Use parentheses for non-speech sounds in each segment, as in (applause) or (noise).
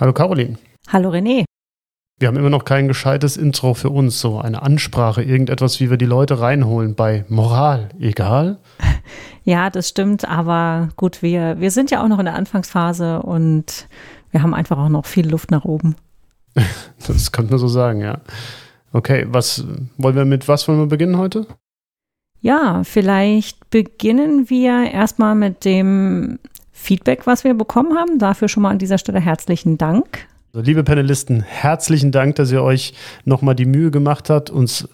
Hallo Caroline. Hallo René. Wir haben immer noch kein gescheites Intro für uns, so eine Ansprache, irgendetwas, wie wir die Leute reinholen bei Moral, egal? (laughs) Ja, das stimmt, aber gut, wir, wir sind ja auch noch in der Anfangsphase und wir haben einfach auch noch viel Luft nach oben. (laughs) das könnte man so sagen, ja. Okay, was wollen wir mit was wollen wir beginnen heute? Ja, vielleicht beginnen wir erstmal mit dem Feedback, was wir bekommen haben. Dafür schon mal an dieser Stelle herzlichen Dank. Also, liebe Panelisten, herzlichen Dank, dass ihr euch nochmal die Mühe gemacht habt, uns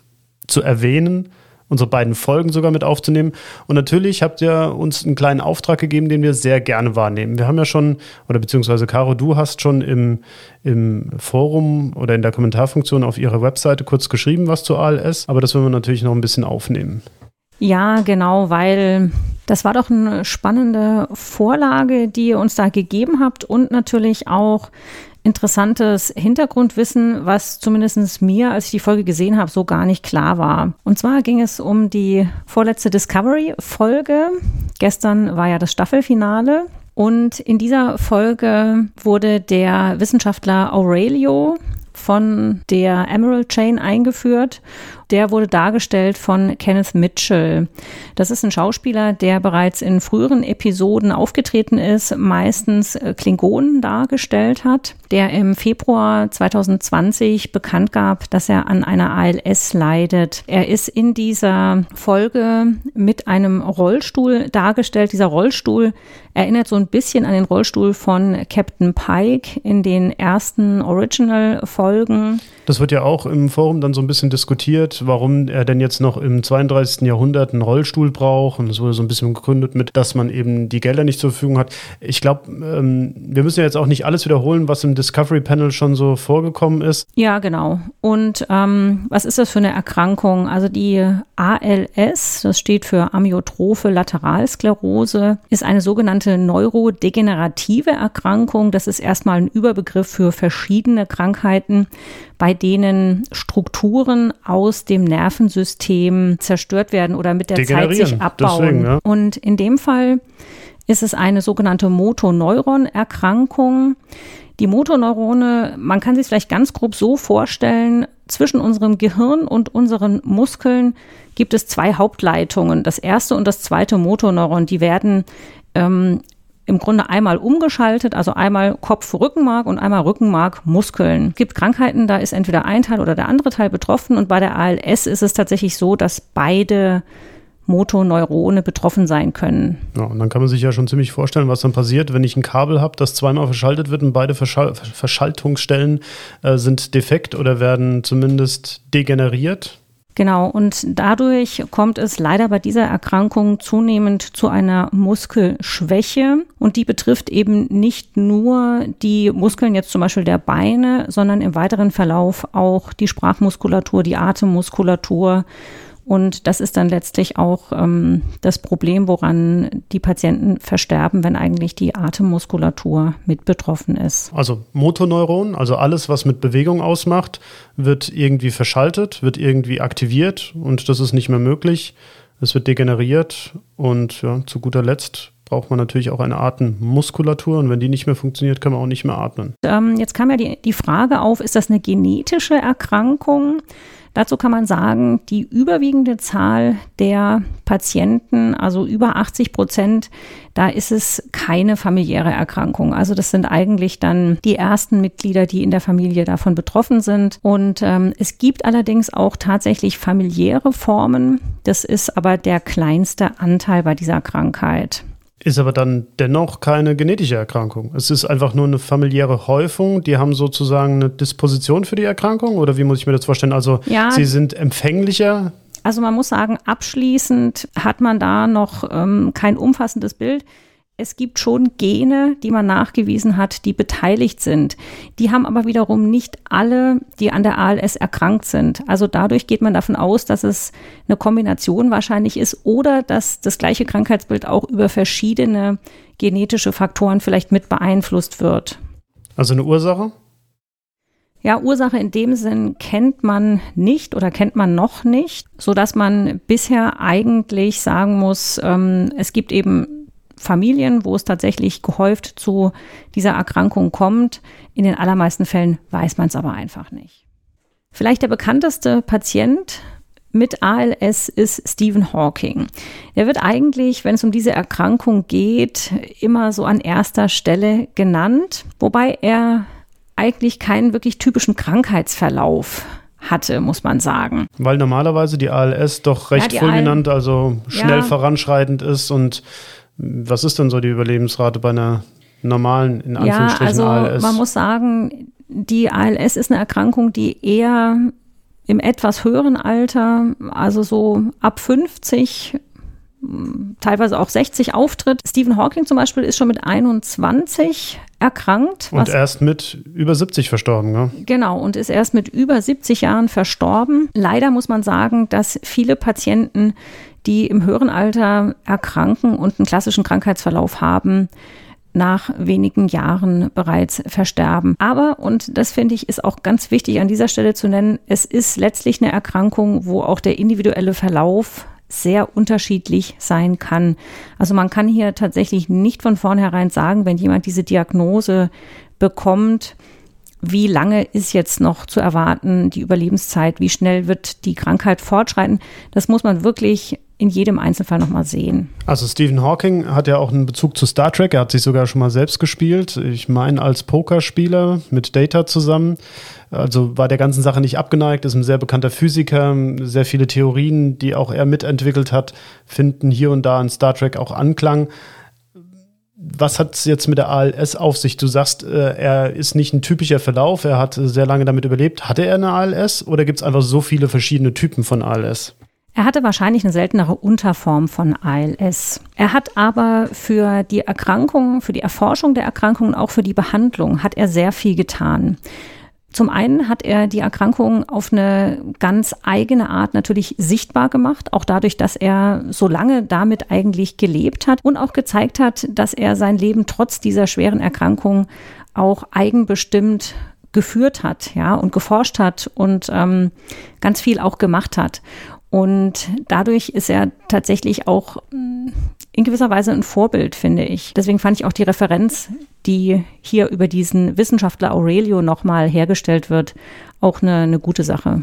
zu erwähnen, unsere beiden Folgen sogar mit aufzunehmen. Und natürlich habt ihr uns einen kleinen Auftrag gegeben, den wir sehr gerne wahrnehmen. Wir haben ja schon, oder beziehungsweise Caro, du hast schon im, im Forum oder in der Kommentarfunktion auf ihrer Webseite kurz geschrieben, was zu ALS, aber das wollen wir natürlich noch ein bisschen aufnehmen. Ja, genau, weil das war doch eine spannende Vorlage, die ihr uns da gegeben habt und natürlich auch interessantes Hintergrundwissen, was zumindest mir, als ich die Folge gesehen habe, so gar nicht klar war. Und zwar ging es um die vorletzte Discovery-Folge. Gestern war ja das Staffelfinale. Und in dieser Folge wurde der Wissenschaftler Aurelio von der Emerald Chain eingeführt der wurde dargestellt von Kenneth Mitchell. Das ist ein Schauspieler, der bereits in früheren Episoden aufgetreten ist, meistens Klingonen dargestellt hat, der im Februar 2020 bekannt gab, dass er an einer ALS leidet. Er ist in dieser Folge mit einem Rollstuhl dargestellt. Dieser Rollstuhl erinnert so ein bisschen an den Rollstuhl von Captain Pike in den ersten Original-Folgen. Das wird ja auch im Forum dann so ein bisschen diskutiert, warum er denn jetzt noch im 32. Jahrhundert einen Rollstuhl braucht. Und es wurde so ein bisschen gegründet mit, dass man eben die Gelder nicht zur Verfügung hat. Ich glaube, ähm, wir müssen ja jetzt auch nicht alles wiederholen, was im Discovery Panel schon so vorgekommen ist. Ja, genau. Und ähm, was ist das für eine Erkrankung? Also die ALS, das steht für Amyotrophe Lateralsklerose, ist eine sogenannte neurodegenerative Erkrankung. Das ist erstmal ein Überbegriff für verschiedene Krankheiten, bei denen Strukturen aus dem Nervensystem zerstört werden oder mit der Zeit sich abbauen. Deswegen, ja. Und in dem Fall ist es eine sogenannte Motoneuron-Erkrankung. Die Motoneurone, man kann sich vielleicht ganz grob so vorstellen, zwischen unserem Gehirn und unseren Muskeln gibt es zwei Hauptleitungen. Das erste und das zweite Motoneuron, die werden ähm, im Grunde einmal umgeschaltet, also einmal Kopf-Rückenmark und einmal Rückenmark-Muskeln. Es gibt Krankheiten, da ist entweder ein Teil oder der andere Teil betroffen und bei der ALS ist es tatsächlich so, dass beide Motoneurone betroffen sein können. Ja, und dann kann man sich ja schon ziemlich vorstellen, was dann passiert, wenn ich ein Kabel habe, das zweimal verschaltet wird und beide Verschal Verschaltungsstellen äh, sind defekt oder werden zumindest degeneriert. Genau, und dadurch kommt es leider bei dieser Erkrankung zunehmend zu einer Muskelschwäche. Und die betrifft eben nicht nur die Muskeln jetzt zum Beispiel der Beine, sondern im weiteren Verlauf auch die Sprachmuskulatur, die Atemmuskulatur und das ist dann letztlich auch ähm, das Problem, woran die Patienten versterben, wenn eigentlich die Atemmuskulatur mit betroffen ist. Also Motoneuron, also alles, was mit Bewegung ausmacht, wird irgendwie verschaltet, wird irgendwie aktiviert und das ist nicht mehr möglich. Es wird degeneriert und ja, zu guter Letzt braucht man natürlich auch eine Atemmuskulatur und wenn die nicht mehr funktioniert, kann man auch nicht mehr atmen. Ähm, jetzt kam ja die, die Frage auf, ist das eine genetische Erkrankung? Dazu kann man sagen, die überwiegende Zahl der Patienten, also über 80 Prozent, da ist es keine familiäre Erkrankung. Also das sind eigentlich dann die ersten Mitglieder, die in der Familie davon betroffen sind. Und ähm, es gibt allerdings auch tatsächlich familiäre Formen. Das ist aber der kleinste Anteil bei dieser Krankheit. Ist aber dann dennoch keine genetische Erkrankung. Es ist einfach nur eine familiäre Häufung. Die haben sozusagen eine Disposition für die Erkrankung oder wie muss ich mir das vorstellen? Also ja, sie sind empfänglicher. Also man muss sagen, abschließend hat man da noch ähm, kein umfassendes Bild es gibt schon Gene, die man nachgewiesen hat, die beteiligt sind. Die haben aber wiederum nicht alle, die an der ALS erkrankt sind. Also dadurch geht man davon aus, dass es eine Kombination wahrscheinlich ist oder dass das gleiche Krankheitsbild auch über verschiedene genetische Faktoren vielleicht mit beeinflusst wird. Also eine Ursache? Ja, Ursache in dem Sinn kennt man nicht oder kennt man noch nicht, so dass man bisher eigentlich sagen muss, ähm, es gibt eben Familien, wo es tatsächlich gehäuft zu dieser Erkrankung kommt. In den allermeisten Fällen weiß man es aber einfach nicht. Vielleicht der bekannteste Patient mit ALS ist Stephen Hawking. Er wird eigentlich, wenn es um diese Erkrankung geht, immer so an erster Stelle genannt, wobei er eigentlich keinen wirklich typischen Krankheitsverlauf hatte, muss man sagen. Weil normalerweise die ALS doch recht ja, fulminant, also schnell ja. voranschreitend ist. Und was ist denn so die Überlebensrate bei einer normalen, in Anführungsstrichen, ja, also ALS? Man muss sagen, die ALS ist eine Erkrankung, die eher im etwas höheren Alter, also so ab 50, teilweise auch 60 auftritt. Stephen Hawking zum Beispiel ist schon mit 21 erkrankt. Und erst mit über 70 verstorben, ne? Genau, und ist erst mit über 70 Jahren verstorben. Leider muss man sagen, dass viele Patienten, die im höheren Alter erkranken und einen klassischen Krankheitsverlauf haben, nach wenigen Jahren bereits versterben. Aber, und das finde ich ist auch ganz wichtig an dieser Stelle zu nennen, es ist letztlich eine Erkrankung, wo auch der individuelle Verlauf sehr unterschiedlich sein kann. Also man kann hier tatsächlich nicht von vornherein sagen, wenn jemand diese Diagnose bekommt, wie lange ist jetzt noch zu erwarten, die Überlebenszeit, wie schnell wird die Krankheit fortschreiten. Das muss man wirklich in jedem Einzelfall nochmal sehen. Also Stephen Hawking hat ja auch einen Bezug zu Star Trek. Er hat sich sogar schon mal selbst gespielt. Ich meine als Pokerspieler mit Data zusammen. Also war der ganzen Sache nicht abgeneigt, ist ein sehr bekannter Physiker. Sehr viele Theorien, die auch er mitentwickelt hat, finden hier und da in Star Trek auch Anklang. Was hat es jetzt mit der ALS auf sich? Du sagst, äh, er ist nicht ein typischer Verlauf, er hat sehr lange damit überlebt. Hatte er eine ALS oder gibt es einfach so viele verschiedene Typen von ALS? Er hatte wahrscheinlich eine seltenere Unterform von ALS. Er hat aber für die Erkrankung, für die Erforschung der Erkrankung und auch für die Behandlung hat er sehr viel getan. Zum einen hat er die Erkrankung auf eine ganz eigene Art natürlich sichtbar gemacht, auch dadurch, dass er so lange damit eigentlich gelebt hat und auch gezeigt hat, dass er sein Leben trotz dieser schweren Erkrankung auch eigenbestimmt geführt hat, ja, und geforscht hat und ähm, ganz viel auch gemacht hat. Und dadurch ist er tatsächlich auch mm, in gewisser Weise ein Vorbild, finde ich. Deswegen fand ich auch die Referenz, die hier über diesen Wissenschaftler Aurelio nochmal hergestellt wird, auch eine, eine gute Sache.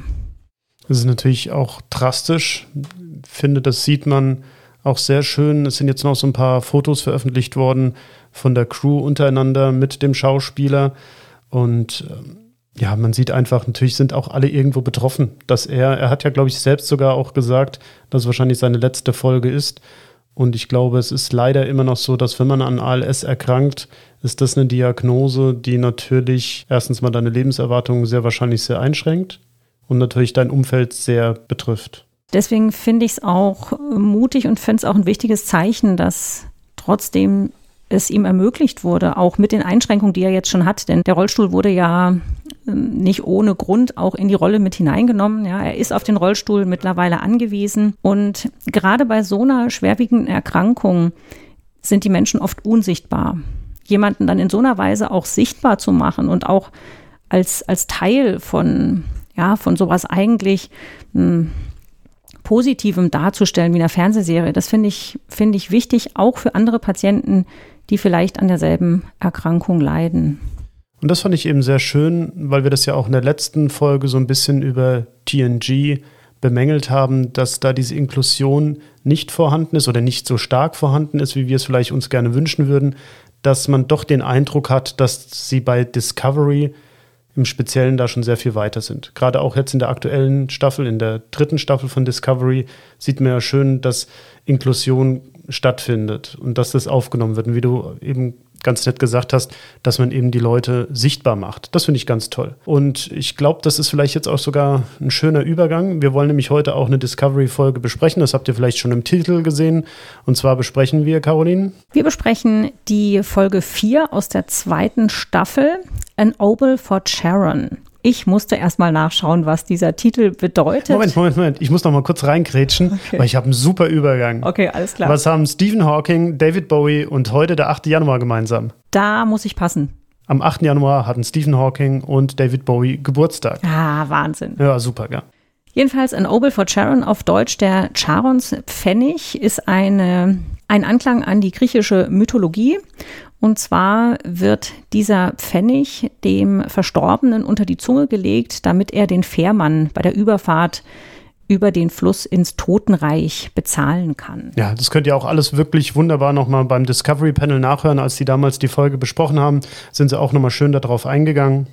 Das ist natürlich auch drastisch. Ich finde, das sieht man auch sehr schön. Es sind jetzt noch so ein paar Fotos veröffentlicht worden von der Crew untereinander mit dem Schauspieler. Und ähm, ja, man sieht einfach, natürlich sind auch alle irgendwo betroffen, dass er, er hat ja, glaube ich, selbst sogar auch gesagt, dass es wahrscheinlich seine letzte Folge ist. Und ich glaube, es ist leider immer noch so, dass wenn man an ALS erkrankt, ist das eine Diagnose, die natürlich erstens mal deine Lebenserwartung sehr wahrscheinlich sehr einschränkt und natürlich dein Umfeld sehr betrifft. Deswegen finde ich es auch mutig und finde es auch ein wichtiges Zeichen, dass trotzdem es ihm ermöglicht wurde, auch mit den Einschränkungen, die er jetzt schon hat. Denn der Rollstuhl wurde ja nicht ohne Grund auch in die Rolle mit hineingenommen. Ja, er ist auf den Rollstuhl mittlerweile angewiesen. Und gerade bei so einer schwerwiegenden Erkrankung sind die Menschen oft unsichtbar. Jemanden dann in so einer Weise auch sichtbar zu machen und auch als, als Teil von, ja, von sowas eigentlich hm, Positivem darzustellen wie einer Fernsehserie, das finde ich, finde ich wichtig, auch für andere Patienten, die vielleicht an derselben Erkrankung leiden. Und das fand ich eben sehr schön, weil wir das ja auch in der letzten Folge so ein bisschen über TNG bemängelt haben, dass da diese Inklusion nicht vorhanden ist oder nicht so stark vorhanden ist, wie wir es vielleicht uns gerne wünschen würden, dass man doch den Eindruck hat, dass sie bei Discovery im Speziellen da schon sehr viel weiter sind. Gerade auch jetzt in der aktuellen Staffel, in der dritten Staffel von Discovery, sieht man ja schön, dass Inklusion stattfindet und dass das aufgenommen wird. Und wie du eben ganz nett gesagt hast, dass man eben die Leute sichtbar macht. Das finde ich ganz toll. Und ich glaube, das ist vielleicht jetzt auch sogar ein schöner Übergang. Wir wollen nämlich heute auch eine Discovery-Folge besprechen. Das habt ihr vielleicht schon im Titel gesehen. Und zwar besprechen wir, Caroline? Wir besprechen die Folge 4 aus der zweiten Staffel, An Oval for Sharon. Ich musste erstmal nachschauen, was dieser Titel bedeutet. Moment, Moment, Moment. Ich muss noch mal kurz reingrätschen, okay. weil ich habe einen super Übergang. Okay, alles klar. Was haben Stephen Hawking, David Bowie und heute der 8. Januar gemeinsam? Da muss ich passen. Am 8. Januar hatten Stephen Hawking und David Bowie Geburtstag. Ah, Wahnsinn. Ja, super, ja. Jedenfalls ein Obel for Charon auf Deutsch, der Charons Pfennig, ist eine ein Anklang an die griechische Mythologie. Und zwar wird dieser Pfennig dem Verstorbenen unter die Zunge gelegt, damit er den Fährmann bei der Überfahrt über den Fluss ins Totenreich bezahlen kann. Ja, das könnt ihr auch alles wirklich wunderbar nochmal beim Discovery Panel nachhören. Als die damals die Folge besprochen haben, sind sie auch nochmal schön darauf eingegangen.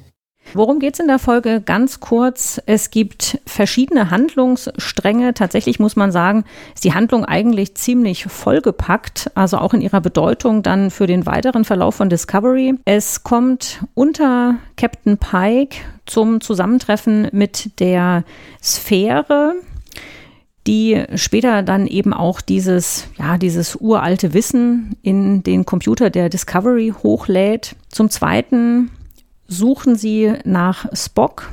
Worum geht es in der Folge? Ganz kurz. Es gibt verschiedene Handlungsstränge. Tatsächlich muss man sagen, ist die Handlung eigentlich ziemlich vollgepackt, also auch in ihrer Bedeutung dann für den weiteren Verlauf von Discovery. Es kommt unter Captain Pike zum Zusammentreffen mit der Sphäre die später dann eben auch dieses, ja, dieses uralte Wissen in den Computer der Discovery hochlädt. Zum Zweiten suchen sie nach Spock,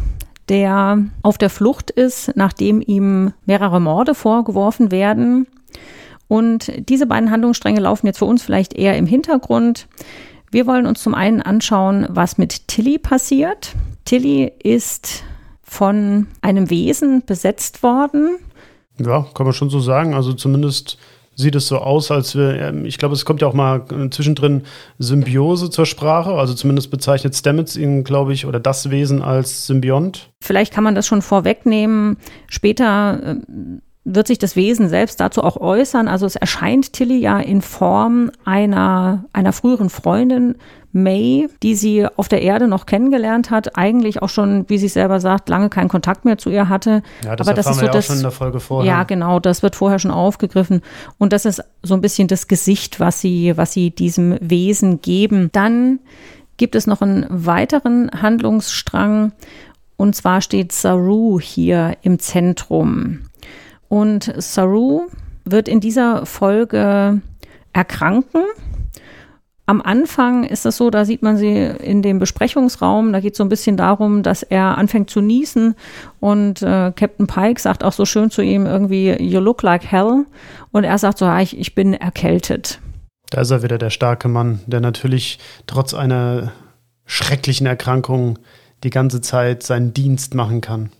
der auf der Flucht ist, nachdem ihm mehrere Morde vorgeworfen werden. Und diese beiden Handlungsstränge laufen jetzt für uns vielleicht eher im Hintergrund. Wir wollen uns zum einen anschauen, was mit Tilly passiert. Tilly ist von einem Wesen besetzt worden. Ja, kann man schon so sagen. Also zumindest sieht es so aus, als wir, ähm, ich glaube, es kommt ja auch mal zwischendrin Symbiose zur Sprache. Also zumindest bezeichnet Stamets ihn, glaube ich, oder das Wesen als Symbiont. Vielleicht kann man das schon vorwegnehmen. Später ähm, wird sich das Wesen selbst dazu auch äußern. Also es erscheint Tilly ja in Form einer, einer früheren Freundin, May, die sie auf der Erde noch kennengelernt hat, eigentlich auch schon, wie sie selber sagt, lange keinen Kontakt mehr zu ihr hatte. Ja, das Aber das ist so wir das, auch schon in der Folge vorher. Ja, genau, das wird vorher schon aufgegriffen. Und das ist so ein bisschen das Gesicht, was sie, was sie diesem Wesen geben. Dann gibt es noch einen weiteren Handlungsstrang. Und zwar steht Saru hier im Zentrum. Und Saru wird in dieser Folge erkranken. Am Anfang ist es so, da sieht man sie in dem Besprechungsraum, da geht es so ein bisschen darum, dass er anfängt zu niesen und äh, Captain Pike sagt auch so schön zu ihm irgendwie, you look like hell und er sagt so, ja, ich, ich bin erkältet. Da ist er wieder der starke Mann, der natürlich trotz einer schrecklichen Erkrankung die ganze Zeit seinen Dienst machen kann.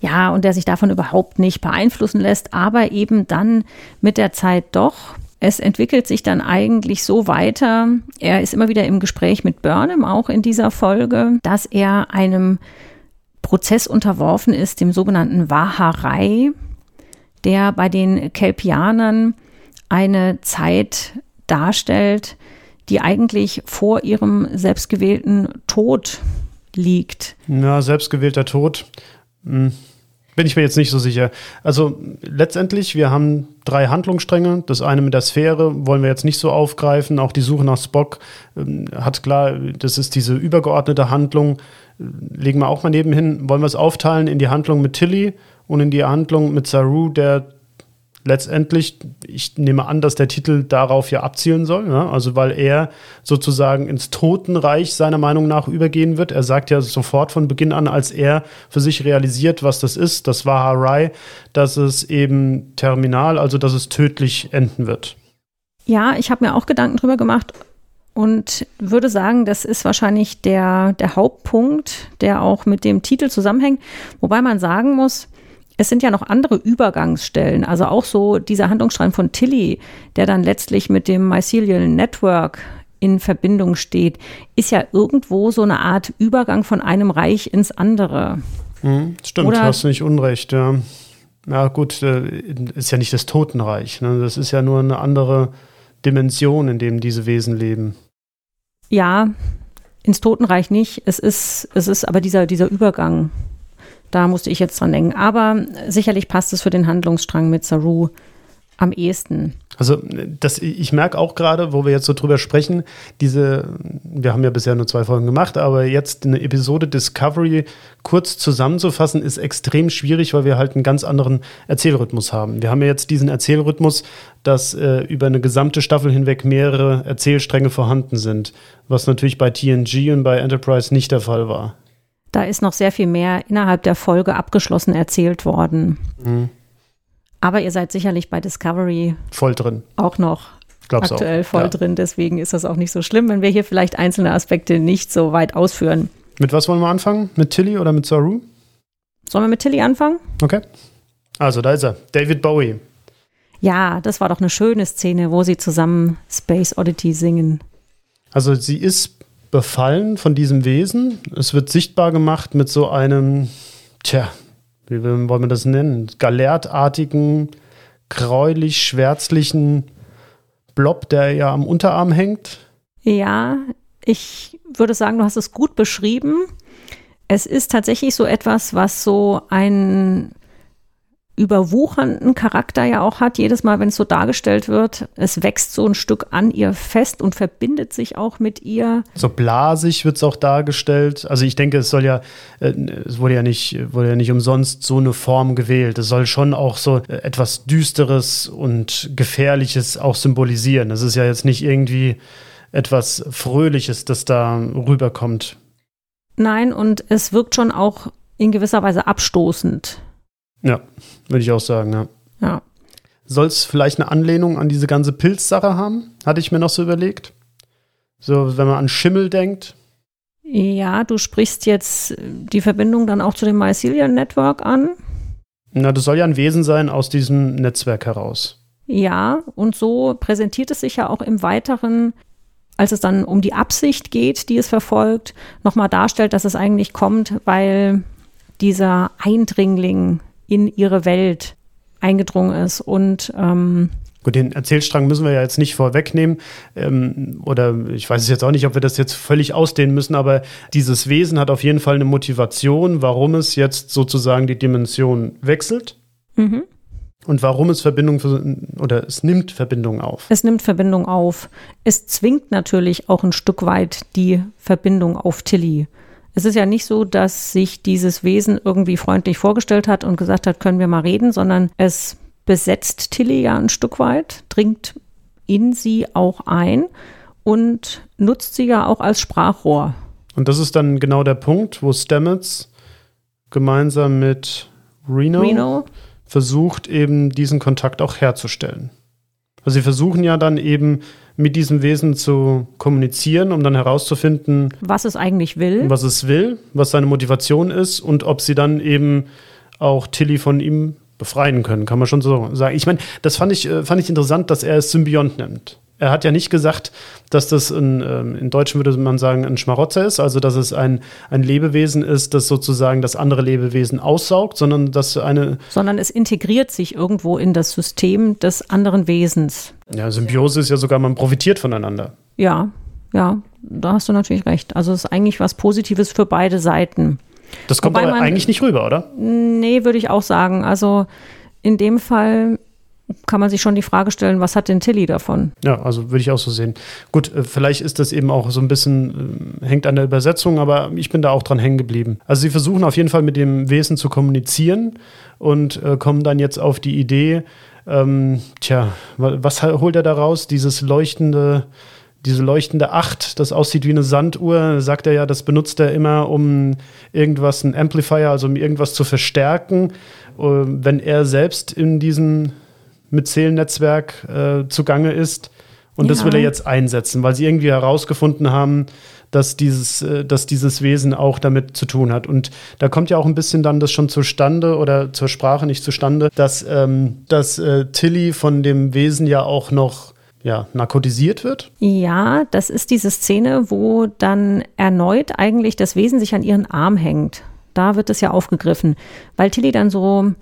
Ja, und der sich davon überhaupt nicht beeinflussen lässt, aber eben dann mit der Zeit doch. Es entwickelt sich dann eigentlich so weiter. Er ist immer wieder im Gespräch mit Burnham, auch in dieser Folge, dass er einem Prozess unterworfen ist, dem sogenannten Waharei, der bei den Kelpianern eine Zeit darstellt, die eigentlich vor ihrem selbstgewählten Tod liegt. Ja, selbstgewählter Tod. Hm. Bin ich mir jetzt nicht so sicher. Also letztendlich, wir haben drei Handlungsstränge. Das eine mit der Sphäre wollen wir jetzt nicht so aufgreifen. Auch die Suche nach Spock ähm, hat klar, das ist diese übergeordnete Handlung. Legen wir auch mal nebenhin. Wollen wir es aufteilen in die Handlung mit Tilly und in die Handlung mit Saru, der letztendlich, ich nehme an, dass der Titel darauf ja abzielen soll, ne? also weil er sozusagen ins Totenreich seiner Meinung nach übergehen wird. Er sagt ja sofort von Beginn an, als er für sich realisiert, was das ist, das war Harai, dass es eben terminal, also dass es tödlich enden wird. Ja, ich habe mir auch Gedanken drüber gemacht und würde sagen, das ist wahrscheinlich der, der Hauptpunkt, der auch mit dem Titel zusammenhängt. Wobei man sagen muss, es sind ja noch andere Übergangsstellen, also auch so dieser Handlungsstrang von Tilly, der dann letztlich mit dem Mycelial Network in Verbindung steht, ist ja irgendwo so eine Art Übergang von einem Reich ins andere. Hm, stimmt, Oder, hast du nicht unrecht, ja. Ja, gut, äh, ist ja nicht das Totenreich. Ne? Das ist ja nur eine andere Dimension, in dem diese Wesen leben. Ja, ins Totenreich nicht. Es ist, es ist aber dieser, dieser Übergang. Da musste ich jetzt dran denken. Aber sicherlich passt es für den Handlungsstrang mit Saru am ehesten. Also das, ich merke auch gerade, wo wir jetzt so drüber sprechen, diese, wir haben ja bisher nur zwei Folgen gemacht, aber jetzt eine Episode Discovery kurz zusammenzufassen, ist extrem schwierig, weil wir halt einen ganz anderen Erzählrhythmus haben. Wir haben ja jetzt diesen Erzählrhythmus, dass äh, über eine gesamte Staffel hinweg mehrere Erzählstränge vorhanden sind, was natürlich bei TNG und bei Enterprise nicht der Fall war. Da ist noch sehr viel mehr innerhalb der Folge abgeschlossen erzählt worden. Mhm. Aber ihr seid sicherlich bei Discovery voll drin. Auch noch Glaub's aktuell auch. voll ja. drin. Deswegen ist das auch nicht so schlimm, wenn wir hier vielleicht einzelne Aspekte nicht so weit ausführen. Mit was wollen wir anfangen? Mit Tilly oder mit Saru? Sollen wir mit Tilly anfangen? Okay. Also, da ist er. David Bowie. Ja, das war doch eine schöne Szene, wo sie zusammen Space Oddity singen. Also sie ist befallen von diesem Wesen. Es wird sichtbar gemacht mit so einem, tja, wie wollen wir das nennen? Galertartigen, gräulich-schwärzlichen Blob, der ja am Unterarm hängt. Ja, ich würde sagen, du hast es gut beschrieben. Es ist tatsächlich so etwas, was so ein überwuchernden Charakter ja auch hat, jedes Mal, wenn es so dargestellt wird. Es wächst so ein Stück an ihr fest und verbindet sich auch mit ihr. So blasig wird es auch dargestellt. Also ich denke, es soll ja, äh, es wurde ja nicht, wurde ja nicht umsonst so eine Form gewählt. Es soll schon auch so äh, etwas Düsteres und Gefährliches auch symbolisieren. Es ist ja jetzt nicht irgendwie etwas Fröhliches, das da rüberkommt. Nein, und es wirkt schon auch in gewisser Weise abstoßend. Ja, würde ich auch sagen, ja. Ja. Soll es vielleicht eine Anlehnung an diese ganze Pilzsache haben? Hatte ich mir noch so überlegt. So, wenn man an Schimmel denkt. Ja, du sprichst jetzt die Verbindung dann auch zu dem Mycelium Network an. Na, das soll ja ein Wesen sein aus diesem Netzwerk heraus. Ja, und so präsentiert es sich ja auch im Weiteren, als es dann um die Absicht geht, die es verfolgt, nochmal darstellt, dass es eigentlich kommt, weil dieser Eindringling in ihre Welt eingedrungen ist. Und ähm, Gut, den Erzählstrang müssen wir ja jetzt nicht vorwegnehmen. Ähm, oder ich weiß es jetzt auch nicht, ob wir das jetzt völlig ausdehnen müssen, aber dieses Wesen hat auf jeden Fall eine Motivation, warum es jetzt sozusagen die Dimension wechselt. Mhm. Und warum es Verbindung für, oder es nimmt Verbindung auf. Es nimmt Verbindung auf. Es zwingt natürlich auch ein Stück weit die Verbindung auf Tilly. Es ist ja nicht so, dass sich dieses Wesen irgendwie freundlich vorgestellt hat und gesagt hat, können wir mal reden, sondern es besetzt Tilly ja ein Stück weit, dringt in sie auch ein und nutzt sie ja auch als Sprachrohr. Und das ist dann genau der Punkt, wo Stamets gemeinsam mit Reno, Reno versucht, eben diesen Kontakt auch herzustellen. Also sie versuchen ja dann eben mit diesem Wesen zu kommunizieren, um dann herauszufinden, was es eigentlich will. Was es will, was seine Motivation ist und ob sie dann eben auch Tilly von ihm befreien können, kann man schon so sagen. Ich meine, das fand ich, äh, fand ich interessant, dass er es Symbiont nimmt. Er hat ja nicht gesagt, dass das in, ähm, in Deutschen würde man sagen, ein Schmarotzer ist, also dass es ein, ein Lebewesen ist, das sozusagen das andere Lebewesen aussaugt, sondern dass eine. Sondern es integriert sich irgendwo in das System des anderen Wesens. Ja, Symbiose ist ja sogar, man profitiert voneinander. Ja, ja, da hast du natürlich recht. Also es ist eigentlich was Positives für beide Seiten. Das kommt Wobei aber man, eigentlich nicht rüber, oder? Nee, würde ich auch sagen. Also in dem Fall kann man sich schon die Frage stellen, was hat denn Tilly davon? Ja, also würde ich auch so sehen. Gut, äh, vielleicht ist das eben auch so ein bisschen, äh, hängt an der Übersetzung, aber ich bin da auch dran hängen geblieben. Also sie versuchen auf jeden Fall mit dem Wesen zu kommunizieren und äh, kommen dann jetzt auf die Idee, ähm, tja, was holt er daraus? Dieses leuchtende, diese leuchtende Acht, das aussieht wie eine Sanduhr, sagt er ja, das benutzt er immer, um irgendwas, ein Amplifier, also um irgendwas zu verstärken. Äh, wenn er selbst in diesem mit Zählnetzwerk äh, zugange ist. Und ja. das will er jetzt einsetzen, weil sie irgendwie herausgefunden haben, dass dieses, äh, dass dieses Wesen auch damit zu tun hat. Und da kommt ja auch ein bisschen dann das schon zustande oder zur Sprache nicht zustande, dass, ähm, dass äh, Tilly von dem Wesen ja auch noch ja, narkotisiert wird? Ja, das ist diese Szene, wo dann erneut eigentlich das Wesen sich an ihren Arm hängt. Da wird es ja aufgegriffen, weil Tilly dann so,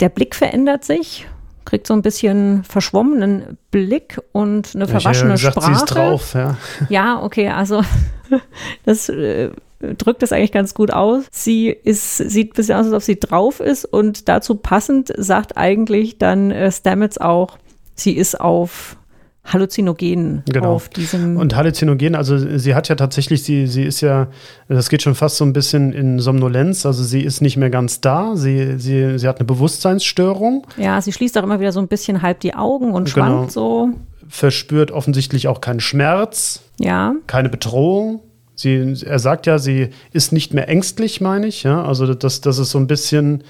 der Blick verändert sich kriegt so ein bisschen verschwommenen Blick und eine verwaschene ich, äh, Sprache. Sie ist drauf, ja. Ja, okay, also (laughs) das äh, drückt es eigentlich ganz gut aus. Sie ist, sieht ein bisschen aus, als ob sie drauf ist und dazu passend sagt eigentlich dann äh, Stamets auch, sie ist auf Halluzinogen genau. auf diesem. Und Halluzinogen, also sie hat ja tatsächlich, sie, sie ist ja, das geht schon fast so ein bisschen in Somnolenz, also sie ist nicht mehr ganz da, sie, sie, sie hat eine Bewusstseinsstörung. Ja, sie schließt auch immer wieder so ein bisschen halb die Augen und genau. schwankt so. Verspürt offensichtlich auch keinen Schmerz, ja. keine Bedrohung. Sie, er sagt ja, sie ist nicht mehr ängstlich, meine ich. Ja? Also das, das ist so ein bisschen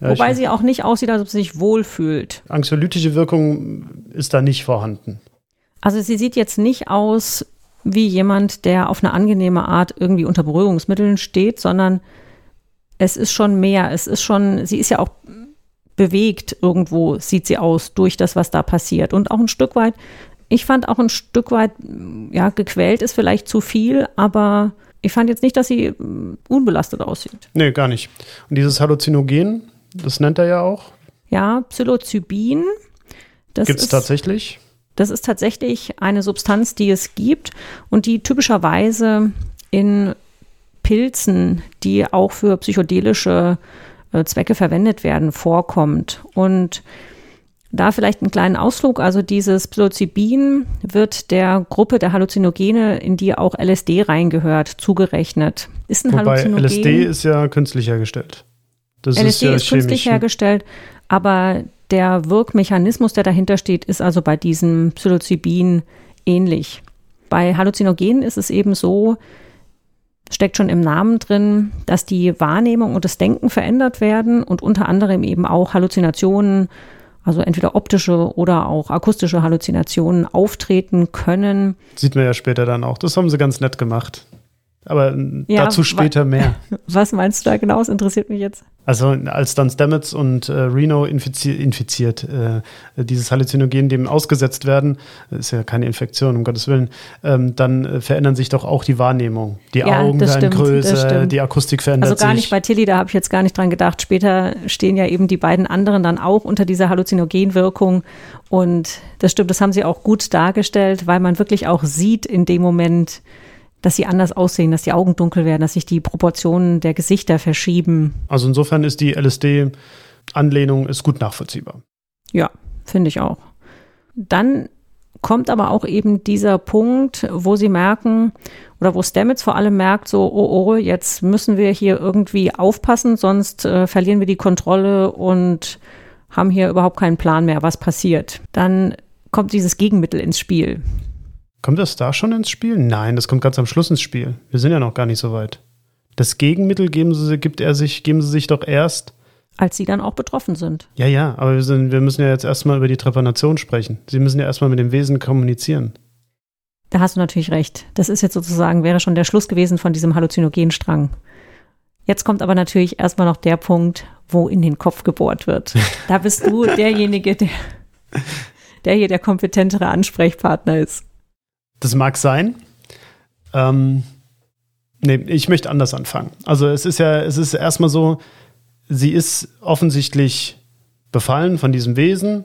ja, Wobei sie auch nicht aussieht, als ob sie sich wohlfühlt. Anxiolytische Wirkung ist da nicht vorhanden. Also sie sieht jetzt nicht aus wie jemand, der auf eine angenehme Art irgendwie unter Beruhigungsmitteln steht, sondern es ist schon mehr. Es ist schon, sie ist ja auch bewegt irgendwo, sieht sie aus, durch das, was da passiert. Und auch ein Stück weit, ich fand auch ein Stück weit, ja, gequält ist vielleicht zu viel, aber ich fand jetzt nicht, dass sie unbelastet aussieht. Nee, gar nicht. Und dieses Halluzinogen, das nennt er ja auch. Ja, Psilocybin. Gibt es tatsächlich? Das ist tatsächlich eine Substanz, die es gibt und die typischerweise in Pilzen, die auch für psychedelische äh, Zwecke verwendet werden, vorkommt. Und da vielleicht einen kleinen Ausflug. Also dieses Psilocybin wird der Gruppe der Halluzinogene, in die auch LSD reingehört, zugerechnet. Ist ein Wobei Halluzinogen. LSD ist ja künstlich hergestellt. Das LSD ist, ja ist künstlich hergestellt, aber der Wirkmechanismus, der dahinter steht, ist also bei diesem Psilocybin ähnlich. Bei Halluzinogenen ist es eben so, steckt schon im Namen drin, dass die Wahrnehmung und das Denken verändert werden und unter anderem eben auch Halluzinationen, also entweder optische oder auch akustische Halluzinationen auftreten können. Sieht man ja später dann auch. Das haben sie ganz nett gemacht. Aber ja, dazu später mehr. (laughs) Was meinst du da genau? Das interessiert mich jetzt. Also als dann Stamets und äh, Reno infizi infiziert, äh, dieses Halluzinogen dem ausgesetzt werden, ist ja keine Infektion, um Gottes Willen, ähm, dann äh, verändern sich doch auch die Wahrnehmung. Die ja, Augen werden stimmt, größer, die Akustik verändert sich. Also gar nicht bei Tilly, da habe ich jetzt gar nicht dran gedacht. Später stehen ja eben die beiden anderen dann auch unter dieser Halluzinogenwirkung. Und das stimmt, das haben sie auch gut dargestellt, weil man wirklich auch sieht in dem Moment, dass sie anders aussehen, dass die Augen dunkel werden, dass sich die Proportionen der Gesichter verschieben. Also insofern ist die LSD-Anlehnung ist gut nachvollziehbar. Ja, finde ich auch. Dann kommt aber auch eben dieser Punkt, wo sie merken, oder wo Stamets vor allem merkt, so, oh, oh, jetzt müssen wir hier irgendwie aufpassen, sonst äh, verlieren wir die Kontrolle und haben hier überhaupt keinen Plan mehr, was passiert. Dann kommt dieses Gegenmittel ins Spiel. Kommt das da schon ins Spiel? Nein, das kommt ganz am Schluss ins Spiel. Wir sind ja noch gar nicht so weit. Das Gegenmittel geben sie, gibt er sich, geben sie sich doch erst. Als sie dann auch betroffen sind. Ja, ja, aber wir, sind, wir müssen ja jetzt erstmal über die Trepanation sprechen. Sie müssen ja erstmal mit dem Wesen kommunizieren. Da hast du natürlich recht. Das ist jetzt sozusagen, wäre schon der Schluss gewesen von diesem Halluzinogenstrang. Jetzt kommt aber natürlich erstmal noch der Punkt, wo in den Kopf gebohrt wird. Da bist du derjenige, der, der hier der kompetentere Ansprechpartner ist. Das mag sein. Ähm, nee, ich möchte anders anfangen. Also es ist ja, es ist erstmal so, sie ist offensichtlich befallen von diesem Wesen.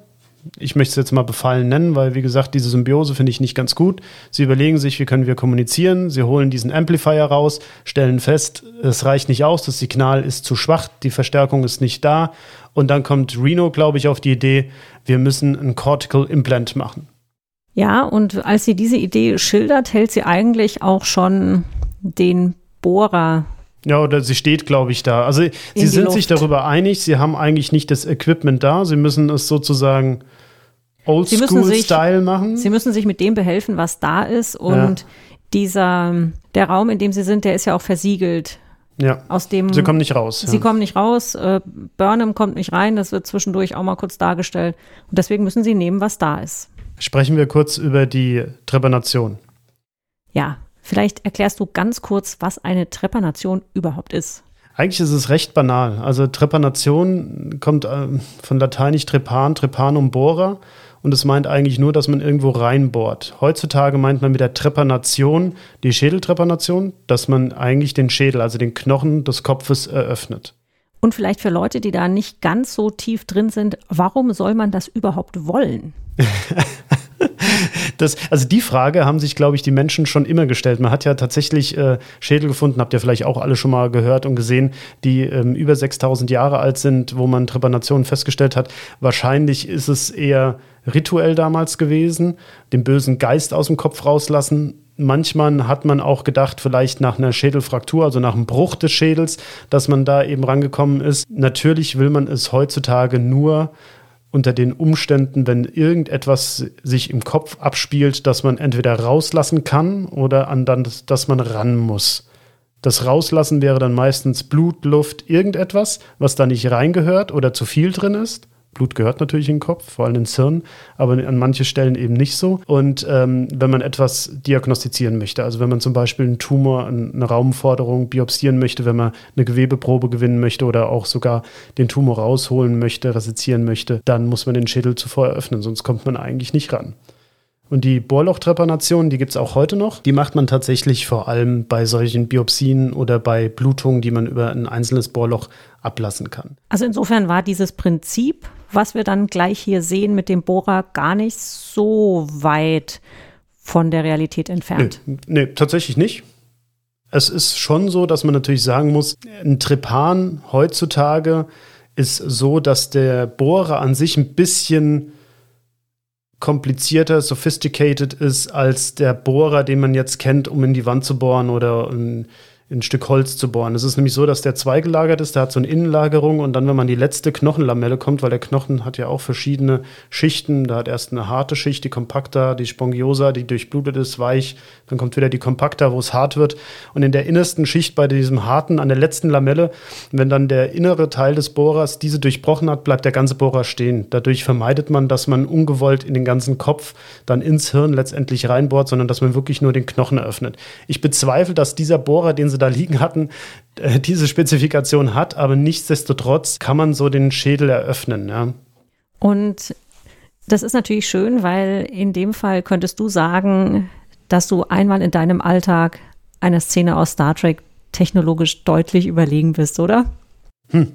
Ich möchte es jetzt mal befallen nennen, weil, wie gesagt, diese Symbiose finde ich nicht ganz gut. Sie überlegen sich, wie können wir kommunizieren. Sie holen diesen Amplifier raus, stellen fest, es reicht nicht aus, das Signal ist zu schwach, die Verstärkung ist nicht da. Und dann kommt Reno, glaube ich, auf die Idee, wir müssen ein Cortical Implant machen. Ja, und als sie diese Idee schildert, hält sie eigentlich auch schon den Bohrer. Ja, oder sie steht, glaube ich, da. Also sie sind Luft. sich darüber einig, sie haben eigentlich nicht das Equipment da, sie müssen es sozusagen Oldschool-Style machen. Sie müssen sich mit dem behelfen, was da ist. Und ja. dieser, der Raum, in dem sie sind, der ist ja auch versiegelt. Ja. Aus dem, sie kommen nicht raus. Sie ja. kommen nicht raus. Äh, Burnham kommt nicht rein. Das wird zwischendurch auch mal kurz dargestellt. Und deswegen müssen sie nehmen, was da ist. Sprechen wir kurz über die Trepanation. Ja, vielleicht erklärst du ganz kurz, was eine Trepanation überhaupt ist. Eigentlich ist es recht banal. Also Trepanation kommt äh, von lateinisch trepan, trepanum bohrer und es meint eigentlich nur, dass man irgendwo reinbohrt. Heutzutage meint man mit der Trepanation die Schädeltrepanation, dass man eigentlich den Schädel, also den Knochen des Kopfes eröffnet. Und vielleicht für Leute, die da nicht ganz so tief drin sind, warum soll man das überhaupt wollen? (laughs) Das, also die Frage haben sich, glaube ich, die Menschen schon immer gestellt. Man hat ja tatsächlich äh, Schädel gefunden, habt ihr vielleicht auch alle schon mal gehört und gesehen, die ähm, über 6000 Jahre alt sind, wo man Trepanationen festgestellt hat. Wahrscheinlich ist es eher rituell damals gewesen, den bösen Geist aus dem Kopf rauslassen. Manchmal hat man auch gedacht, vielleicht nach einer Schädelfraktur, also nach einem Bruch des Schädels, dass man da eben rangekommen ist. Natürlich will man es heutzutage nur unter den Umständen, wenn irgendetwas sich im Kopf abspielt, dass man entweder rauslassen kann oder an dann, dass man ran muss. Das Rauslassen wäre dann meistens Blut, Luft, irgendetwas, was da nicht reingehört oder zu viel drin ist. Blut gehört natürlich in den Kopf, vor allem ins Hirn, aber an manchen Stellen eben nicht so. Und ähm, wenn man etwas diagnostizieren möchte, also wenn man zum Beispiel einen Tumor, eine Raumforderung biopsieren möchte, wenn man eine Gewebeprobe gewinnen möchte oder auch sogar den Tumor rausholen möchte, resizieren möchte, dann muss man den Schädel zuvor eröffnen, sonst kommt man eigentlich nicht ran. Und die Bohrlochtrepanation, die gibt es auch heute noch. Die macht man tatsächlich vor allem bei solchen Biopsien oder bei Blutungen, die man über ein einzelnes Bohrloch ablassen kann. Also insofern war dieses Prinzip, was wir dann gleich hier sehen mit dem Bohrer, gar nicht so weit von der Realität entfernt. Nee, nee tatsächlich nicht. Es ist schon so, dass man natürlich sagen muss, ein Trepan heutzutage ist so, dass der Bohrer an sich ein bisschen komplizierter, sophisticated ist als der Bohrer, den man jetzt kennt, um in die Wand zu bohren oder ein ein Stück Holz zu bohren. Es ist nämlich so, dass der zweigelagert ist, der hat so eine Innenlagerung und dann, wenn man die letzte Knochenlamelle kommt, weil der Knochen hat ja auch verschiedene Schichten, da hat erst eine harte Schicht, die kompakter, die spongiosa, die durchblutet ist, weich, dann kommt wieder die kompakter, wo es hart wird und in der innersten Schicht bei diesem harten, an der letzten Lamelle, wenn dann der innere Teil des Bohrers diese durchbrochen hat, bleibt der ganze Bohrer stehen. Dadurch vermeidet man, dass man ungewollt in den ganzen Kopf dann ins Hirn letztendlich reinbohrt, sondern dass man wirklich nur den Knochen eröffnet. Ich bezweifle, dass dieser Bohrer, den sie da liegen hatten, äh, diese Spezifikation hat, aber nichtsdestotrotz kann man so den Schädel eröffnen. Ja. Und das ist natürlich schön, weil in dem Fall könntest du sagen, dass du einmal in deinem Alltag einer Szene aus Star Trek technologisch deutlich überlegen bist, oder? Hm.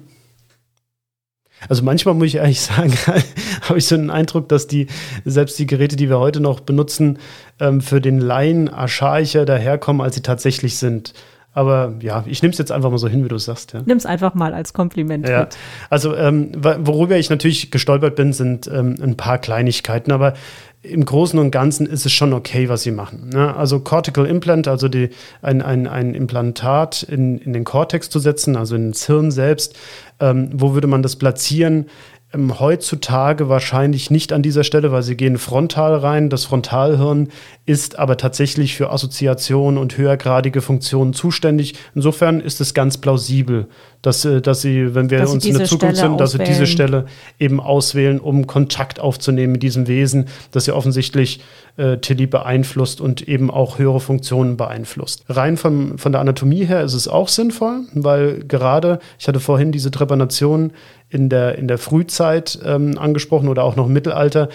Also manchmal muss ich ehrlich sagen, (laughs) habe ich so einen Eindruck, dass die, selbst die Geräte, die wir heute noch benutzen, ähm, für den Laien archaischer daherkommen, als sie tatsächlich sind. Aber ja, ich nehme es jetzt einfach mal so hin, wie du es sagst. Ja. Nimm es einfach mal als Kompliment ja. mit. Also, ähm, worüber ich natürlich gestolpert bin, sind ähm, ein paar Kleinigkeiten. Aber im Großen und Ganzen ist es schon okay, was sie machen. Ne? Also Cortical Implant, also die, ein, ein, ein Implantat in, in den Cortex zu setzen, also ins Hirn selbst. Ähm, wo würde man das platzieren? Ähm, heutzutage wahrscheinlich nicht an dieser Stelle, weil sie gehen frontal rein. Das Frontalhirn ist aber tatsächlich für Assoziation und höhergradige Funktionen zuständig. Insofern ist es ganz plausibel, dass, äh, dass sie, wenn wir dass uns in der Zukunft Stelle sind, dass sie diese Stelle eben auswählen, um Kontakt aufzunehmen mit diesem Wesen, das ja offensichtlich äh, Tilly beeinflusst und eben auch höhere Funktionen beeinflusst. Rein vom, von der Anatomie her ist es auch sinnvoll, weil gerade, ich hatte vorhin diese Trepanation in der, in der Frühzeit ähm, angesprochen oder auch noch im Mittelalter,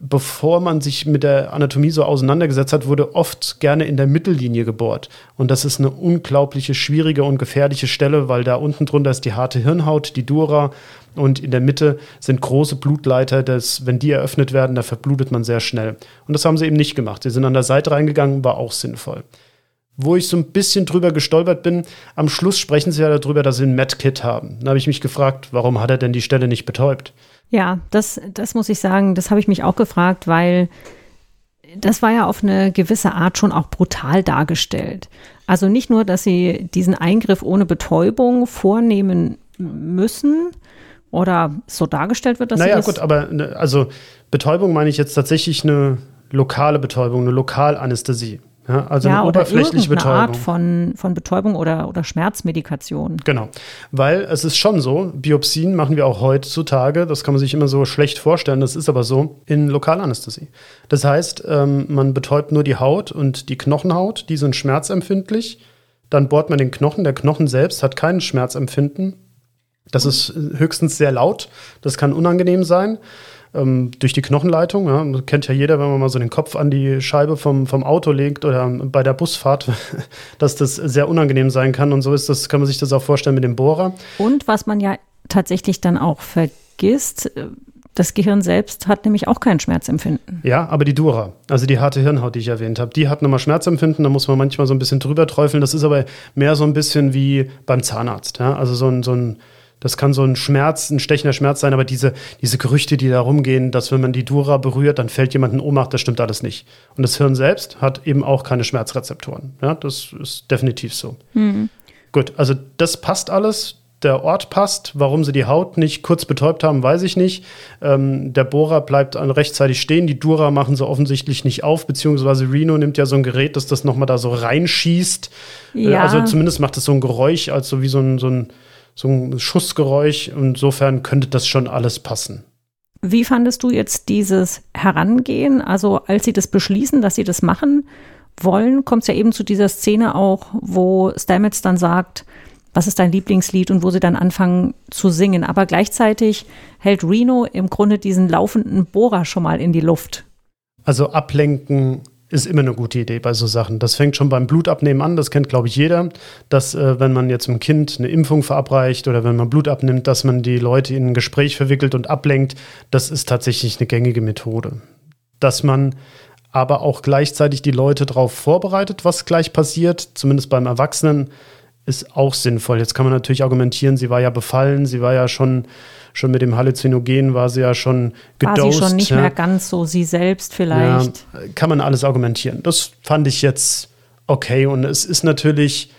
bevor man sich mit der Anatomie so auseinandergesetzt hat, wurde oft gerne in der Mittellinie gebohrt. Und das ist eine unglaubliche, schwierige und gefährliche Stelle, weil da unten drunter ist die harte Hirnhaut, die Dura, und in der Mitte sind große Blutleiter, das, wenn die eröffnet werden, da verblutet man sehr schnell. Und das haben sie eben nicht gemacht. Sie sind an der Seite reingegangen, war auch sinnvoll wo ich so ein bisschen drüber gestolpert bin. Am Schluss sprechen sie ja darüber, dass sie ein Medkit haben. Da habe ich mich gefragt, warum hat er denn die Stelle nicht betäubt? Ja, das, das muss ich sagen, das habe ich mich auch gefragt, weil das war ja auf eine gewisse Art schon auch brutal dargestellt. Also nicht nur, dass sie diesen Eingriff ohne Betäubung vornehmen müssen oder so dargestellt wird, dass naja, sie das gut, aber ne, also Betäubung meine ich jetzt tatsächlich eine lokale Betäubung, eine Lokalanästhesie. Ja, also ja, eine oberflächliche Betäubung. Art von, von Betäubung oder, oder Schmerzmedikation. Genau. Weil es ist schon so, Biopsien machen wir auch heutzutage, das kann man sich immer so schlecht vorstellen, das ist aber so, in Lokalanästhesie. Das heißt, ähm, man betäubt nur die Haut und die Knochenhaut, die sind schmerzempfindlich. Dann bohrt man den Knochen, der Knochen selbst hat kein Schmerzempfinden. Das ist höchstens sehr laut, das kann unangenehm sein ähm, durch die Knochenleitung. Ja. Das kennt ja jeder, wenn man mal so den Kopf an die Scheibe vom, vom Auto legt oder bei der Busfahrt, (laughs) dass das sehr unangenehm sein kann. Und so ist das, kann man sich das auch vorstellen mit dem Bohrer. Und was man ja tatsächlich dann auch vergisst, das Gehirn selbst hat nämlich auch kein Schmerzempfinden. Ja, aber die Dura, also die harte Hirnhaut, die ich erwähnt habe, die hat nochmal Schmerzempfinden, da muss man manchmal so ein bisschen drüber träufeln. Das ist aber mehr so ein bisschen wie beim Zahnarzt. Ja? Also so ein, so ein das kann so ein Schmerz, ein stechender Schmerz sein, aber diese, diese Gerüchte, die da rumgehen, dass wenn man die Dura berührt, dann fällt jemand in Ohnmacht, das stimmt alles nicht. Und das Hirn selbst hat eben auch keine Schmerzrezeptoren. Ja, das ist definitiv so. Mhm. Gut, also das passt alles. Der Ort passt. Warum sie die Haut nicht kurz betäubt haben, weiß ich nicht. Ähm, der Bohrer bleibt rechtzeitig stehen. Die Dura machen sie offensichtlich nicht auf, beziehungsweise Reno nimmt ja so ein Gerät, das das nochmal da so reinschießt. Äh, ja. also zumindest macht es so ein Geräusch, als so wie so ein, so ein so ein Schussgeräusch. Insofern könnte das schon alles passen. Wie fandest du jetzt dieses Herangehen? Also als sie das beschließen, dass sie das machen wollen, kommt es ja eben zu dieser Szene auch, wo Stamets dann sagt, was ist dein Lieblingslied und wo sie dann anfangen zu singen. Aber gleichzeitig hält Reno im Grunde diesen laufenden Bohrer schon mal in die Luft. Also ablenken ist immer eine gute Idee bei so Sachen. Das fängt schon beim Blutabnehmen an, das kennt, glaube ich, jeder, dass äh, wenn man jetzt einem Kind eine Impfung verabreicht oder wenn man Blut abnimmt, dass man die Leute in ein Gespräch verwickelt und ablenkt, das ist tatsächlich eine gängige Methode. Dass man aber auch gleichzeitig die Leute darauf vorbereitet, was gleich passiert, zumindest beim Erwachsenen, ist auch sinnvoll. Jetzt kann man natürlich argumentieren, sie war ja befallen, sie war ja schon, schon mit dem Halluzinogen, war sie ja schon gedost. War sie schon nicht ja. mehr ganz so sie selbst vielleicht. Ja, kann man alles argumentieren. Das fand ich jetzt okay und es ist natürlich,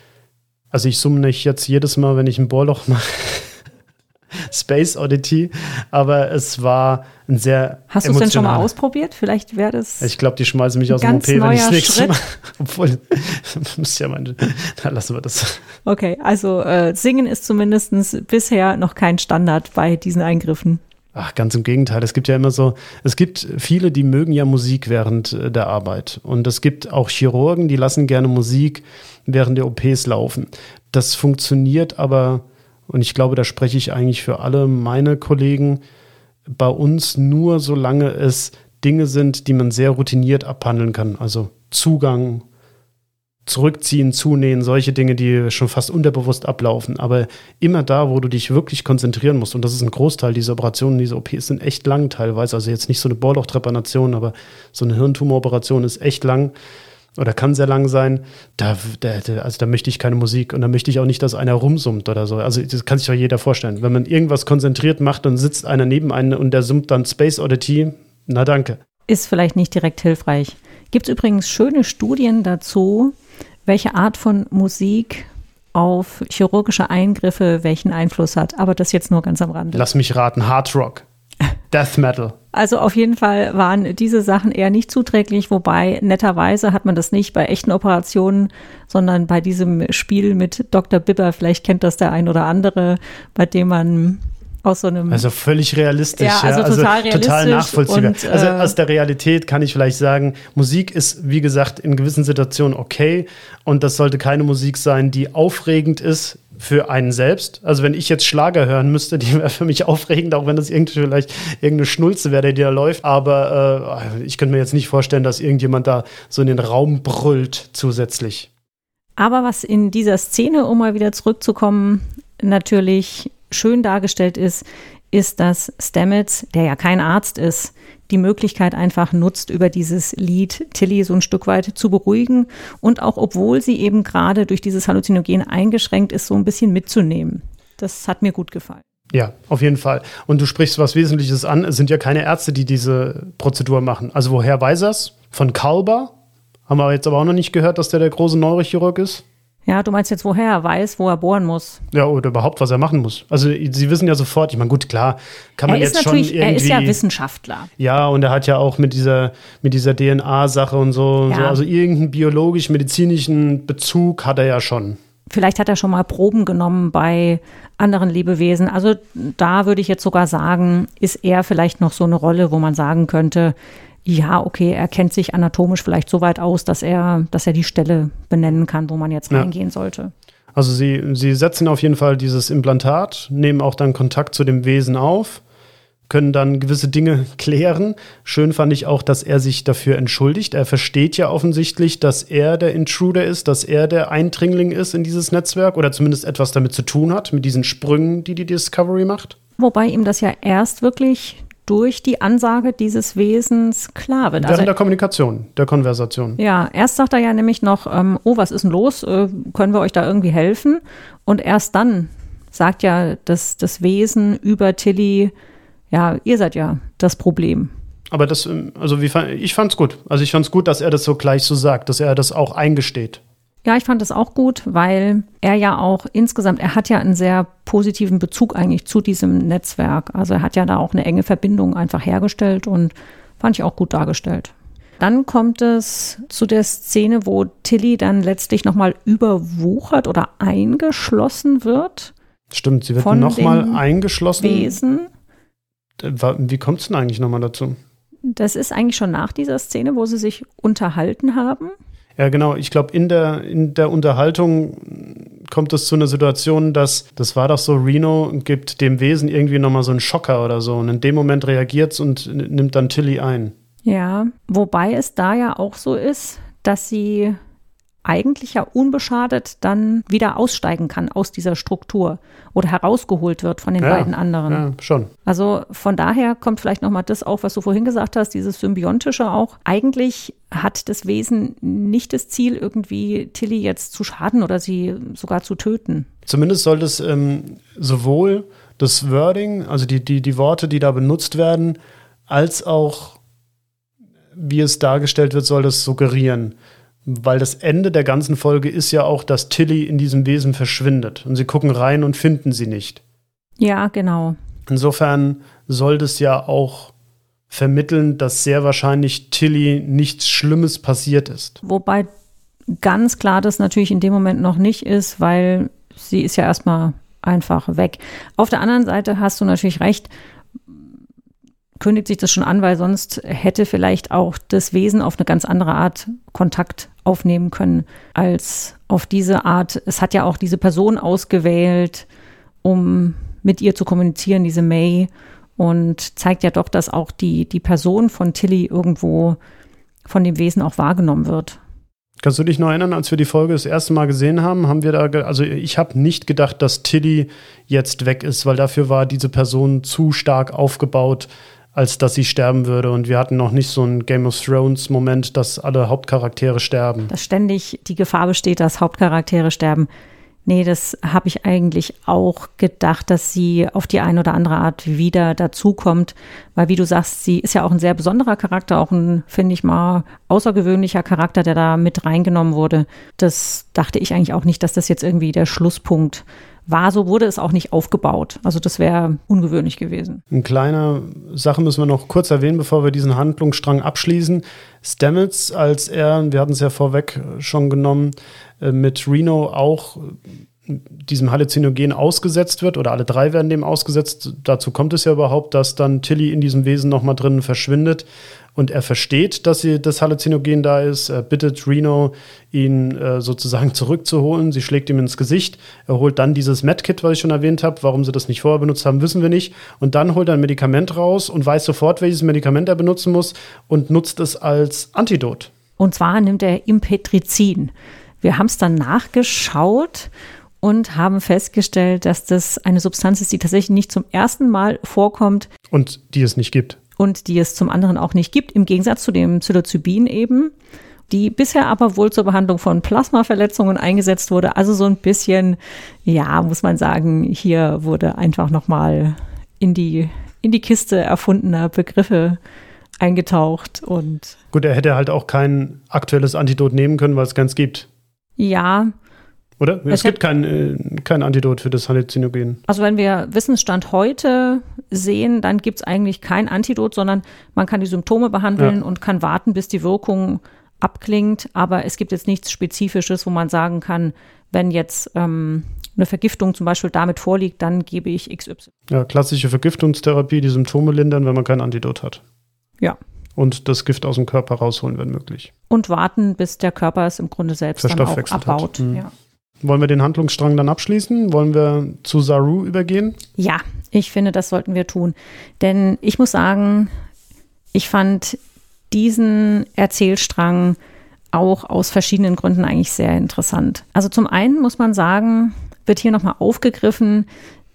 also ich summe nicht jetzt jedes Mal, wenn ich ein Bohrloch mache. (laughs) (laughs) Space Oddity, aber es war ein sehr. Hast du es denn schon mal ausprobiert? Vielleicht wäre das. Ich glaube, die schmeißen mich aus dem OP, wenn ich es nächste Mal. (laughs) Obwohl, (laughs) muss ja meine. Dann lassen wir das. Okay, also äh, Singen ist zumindest bisher noch kein Standard bei diesen Eingriffen. Ach, ganz im Gegenteil. Es gibt ja immer so, es gibt viele, die mögen ja Musik während äh, der Arbeit. Und es gibt auch Chirurgen, die lassen gerne Musik während der OPs laufen. Das funktioniert aber und ich glaube, da spreche ich eigentlich für alle meine Kollegen, bei uns nur solange es Dinge sind, die man sehr routiniert abhandeln kann. Also Zugang, Zurückziehen, Zunähen, solche Dinge, die schon fast unterbewusst ablaufen. Aber immer da, wo du dich wirklich konzentrieren musst, und das ist ein Großteil dieser Operationen, diese OPs sind echt lang teilweise. Also jetzt nicht so eine Bohrlochtrepanation, aber so eine Hirntumoroperation ist echt lang oder kann sehr lang sein, da, da, also da möchte ich keine Musik und da möchte ich auch nicht, dass einer rumsummt oder so. Also das kann sich doch jeder vorstellen. Wenn man irgendwas konzentriert macht und sitzt einer neben einem und der summt dann Space Oddity, na danke. Ist vielleicht nicht direkt hilfreich. Gibt es übrigens schöne Studien dazu, welche Art von Musik auf chirurgische Eingriffe welchen Einfluss hat. Aber das jetzt nur ganz am Rande. Lass mich raten, Hard Rock. Death Metal. Also auf jeden Fall waren diese Sachen eher nicht zuträglich, wobei netterweise hat man das nicht bei echten Operationen, sondern bei diesem Spiel mit Dr. Bibber, vielleicht kennt das der ein oder andere, bei dem man aus so einem. Also völlig realistisch, ja, also, ja. also total, realistisch total nachvollziehbar. Und, äh, also aus der Realität kann ich vielleicht sagen, Musik ist, wie gesagt, in gewissen Situationen okay und das sollte keine Musik sein, die aufregend ist für einen selbst. Also wenn ich jetzt Schlager hören müsste, die (laughs) wäre für mich aufregend, auch wenn das irgendwie vielleicht irgendeine Schnulze wäre, die da läuft. Aber äh, ich könnte mir jetzt nicht vorstellen, dass irgendjemand da so in den Raum brüllt zusätzlich. Aber was in dieser Szene, um mal wieder zurückzukommen, natürlich schön dargestellt ist, ist, dass Stamets, der ja kein Arzt ist, die Möglichkeit einfach nutzt, über dieses Lied Tilly so ein Stück weit zu beruhigen und auch obwohl sie eben gerade durch dieses Halluzinogen eingeschränkt ist, so ein bisschen mitzunehmen. Das hat mir gut gefallen. Ja, auf jeden Fall. Und du sprichst was Wesentliches an. Es sind ja keine Ärzte, die diese Prozedur machen. Also woher weiß er es? Von Kalber? Haben wir jetzt aber auch noch nicht gehört, dass der der große Neurochirurg ist? Ja, du meinst jetzt, woher er weiß, wo er bohren muss. Ja, oder überhaupt, was er machen muss. Also sie wissen ja sofort, ich meine, gut, klar, kann man jetzt schon irgendwie... Er ist ja Wissenschaftler. Ja, und er hat ja auch mit dieser, mit dieser DNA-Sache und so, ja. so, also irgendeinen biologisch-medizinischen Bezug hat er ja schon. Vielleicht hat er schon mal Proben genommen bei anderen Lebewesen. Also da würde ich jetzt sogar sagen, ist er vielleicht noch so eine Rolle, wo man sagen könnte, ja, okay, er kennt sich anatomisch vielleicht so weit aus, dass er, dass er die Stelle benennen kann, wo man jetzt ja. reingehen sollte. Also sie, sie setzen auf jeden Fall dieses Implantat, nehmen auch dann Kontakt zu dem Wesen auf, können dann gewisse Dinge (laughs) klären. Schön fand ich auch, dass er sich dafür entschuldigt. Er versteht ja offensichtlich, dass er der Intruder ist, dass er der Eindringling ist in dieses Netzwerk oder zumindest etwas damit zu tun hat, mit diesen Sprüngen, die die Discovery macht. Wobei ihm das ja erst wirklich durch die Ansage dieses Wesens klar wird. Während also, der Kommunikation, der Konversation. Ja, erst sagt er ja nämlich noch, ähm, oh, was ist denn los? Äh, können wir euch da irgendwie helfen? Und erst dann sagt ja das, das Wesen über Tilly, ja, ihr seid ja das Problem. Aber das, ähm, also wie, ich fand's gut. Also ich fand's gut, dass er das so gleich so sagt, dass er das auch eingesteht. Ja, ich fand das auch gut, weil er ja auch insgesamt, er hat ja einen sehr positiven Bezug eigentlich zu diesem Netzwerk. Also er hat ja da auch eine enge Verbindung einfach hergestellt und fand ich auch gut dargestellt. Dann kommt es zu der Szene, wo Tilly dann letztlich nochmal überwuchert oder eingeschlossen wird. Stimmt, sie wird nochmal eingeschlossen. Wesen. Wie kommt es denn eigentlich nochmal dazu? Das ist eigentlich schon nach dieser Szene, wo sie sich unterhalten haben. Ja, genau. Ich glaube, in der, in der Unterhaltung kommt es zu einer Situation, dass, das war doch so, Reno gibt dem Wesen irgendwie nochmal so einen Schocker oder so. Und in dem Moment reagiert es und nimmt dann Tilly ein. Ja, wobei es da ja auch so ist, dass sie eigentlich ja unbeschadet dann wieder aussteigen kann aus dieser Struktur oder herausgeholt wird von den ja, beiden anderen. Ja, schon. Also von daher kommt vielleicht nochmal das auf, was du vorhin gesagt hast, dieses Symbiontische auch. Eigentlich hat das Wesen nicht das Ziel, irgendwie Tilly jetzt zu schaden oder sie sogar zu töten. Zumindest sollte es ähm, sowohl das Wording, also die, die, die Worte, die da benutzt werden, als auch wie es dargestellt wird, soll das suggerieren. Weil das Ende der ganzen Folge ist ja auch, dass Tilly in diesem Wesen verschwindet. Und sie gucken rein und finden sie nicht. Ja, genau. Insofern soll das ja auch vermitteln, dass sehr wahrscheinlich Tilly nichts Schlimmes passiert ist. Wobei ganz klar das natürlich in dem Moment noch nicht ist, weil sie ist ja erstmal einfach weg. Auf der anderen Seite hast du natürlich recht, kündigt sich das schon an, weil sonst hätte vielleicht auch das Wesen auf eine ganz andere Art Kontakt aufnehmen können als auf diese Art. Es hat ja auch diese Person ausgewählt, um mit ihr zu kommunizieren, diese May, und zeigt ja doch, dass auch die, die Person von Tilly irgendwo von dem Wesen auch wahrgenommen wird. Kannst du dich noch erinnern, als wir die Folge das erste Mal gesehen haben, haben wir da, also ich habe nicht gedacht, dass Tilly jetzt weg ist, weil dafür war diese Person zu stark aufgebaut, als dass sie sterben würde. Und wir hatten noch nicht so einen Game of Thrones-Moment, dass alle Hauptcharaktere sterben. Dass ständig die Gefahr besteht, dass Hauptcharaktere sterben. Nee, das habe ich eigentlich auch gedacht, dass sie auf die eine oder andere Art wieder dazukommt. Weil, wie du sagst, sie ist ja auch ein sehr besonderer Charakter, auch ein, finde ich mal, außergewöhnlicher Charakter, der da mit reingenommen wurde. Das dachte ich eigentlich auch nicht, dass das jetzt irgendwie der Schlusspunkt war, so wurde es auch nicht aufgebaut. Also das wäre ungewöhnlich gewesen. Eine kleine Sache müssen wir noch kurz erwähnen, bevor wir diesen Handlungsstrang abschließen. Stamets, als er, wir hatten es ja vorweg schon genommen, äh, mit Reno auch diesem Halluzinogen ausgesetzt wird, oder alle drei werden dem ausgesetzt. Dazu kommt es ja überhaupt, dass dann Tilly in diesem Wesen nochmal drinnen verschwindet und er versteht, dass sie, das Halluzinogen da ist. Er bittet Reno, ihn äh, sozusagen zurückzuholen. Sie schlägt ihm ins Gesicht. Er holt dann dieses Medkit, was ich schon erwähnt habe. Warum sie das nicht vorher benutzt haben, wissen wir nicht. Und dann holt er ein Medikament raus und weiß sofort, welches Medikament er benutzen muss und nutzt es als Antidot. Und zwar nimmt er Impetrizin. Wir haben es dann nachgeschaut und haben festgestellt, dass das eine Substanz ist, die tatsächlich nicht zum ersten Mal vorkommt. Und die es nicht gibt. Und die es zum anderen auch nicht gibt, im Gegensatz zu dem Psilocybin eben, die bisher aber wohl zur Behandlung von Plasmaverletzungen eingesetzt wurde. Also so ein bisschen, ja, muss man sagen, hier wurde einfach nochmal in die, in die Kiste erfundener Begriffe eingetaucht und. Gut, er hätte halt auch kein aktuelles Antidot nehmen können, weil es keins gibt. Ja, oder? Es, gibt kein, äh, kein Antidot für das Halluzinogen. Also wenn wir Wissensstand heute sehen, dann gibt es eigentlich kein Antidot, sondern man kann die Symptome behandeln ja. und kann warten, bis die Wirkung abklingt. Aber es gibt jetzt nichts Spezifisches, wo man sagen kann, wenn jetzt ähm, eine Vergiftung zum Beispiel damit vorliegt, dann gebe ich XY. Ja, klassische Vergiftungstherapie, die Symptome lindern, wenn man kein Antidot hat. Ja. Und das Gift aus dem Körper rausholen, wenn möglich. Und warten, bis der Körper es im Grunde selbst dann auch abbaut. Mhm. Ja. Wollen wir den Handlungsstrang dann abschließen? Wollen wir zu Saru übergehen? Ja, ich finde, das sollten wir tun. Denn ich muss sagen, ich fand diesen Erzählstrang auch aus verschiedenen Gründen eigentlich sehr interessant. Also zum einen muss man sagen, wird hier nochmal aufgegriffen,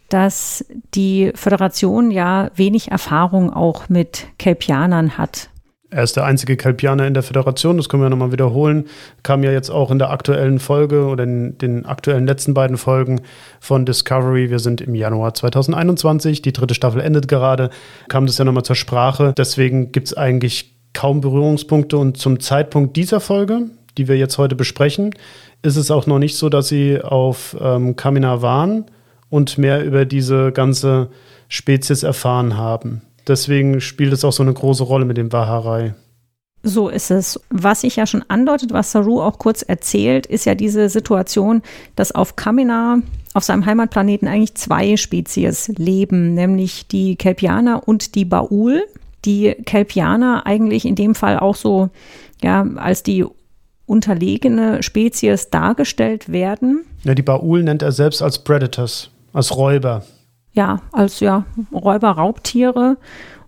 dass die Föderation ja wenig Erfahrung auch mit Kelpianern hat. Er ist der einzige Kelpianer in der Föderation, das können wir nochmal wiederholen. Kam ja jetzt auch in der aktuellen Folge oder in den aktuellen letzten beiden Folgen von Discovery. Wir sind im Januar 2021, die dritte Staffel endet gerade, kam das ja nochmal zur Sprache. Deswegen gibt es eigentlich kaum Berührungspunkte und zum Zeitpunkt dieser Folge, die wir jetzt heute besprechen, ist es auch noch nicht so, dass sie auf ähm, Kamina waren und mehr über diese ganze Spezies erfahren haben. Deswegen spielt es auch so eine große Rolle mit dem Waharei. So ist es. Was sich ja schon andeutet, was Saru auch kurz erzählt, ist ja diese Situation, dass auf Kamina auf seinem Heimatplaneten eigentlich zwei Spezies leben, nämlich die Kelpianer und die Baul. Die Kelpianer eigentlich in dem Fall auch so ja, als die unterlegene Spezies dargestellt werden. Ja, die Baul nennt er selbst als Predators, als Räuber. Ja, als ja, Räuber, Raubtiere.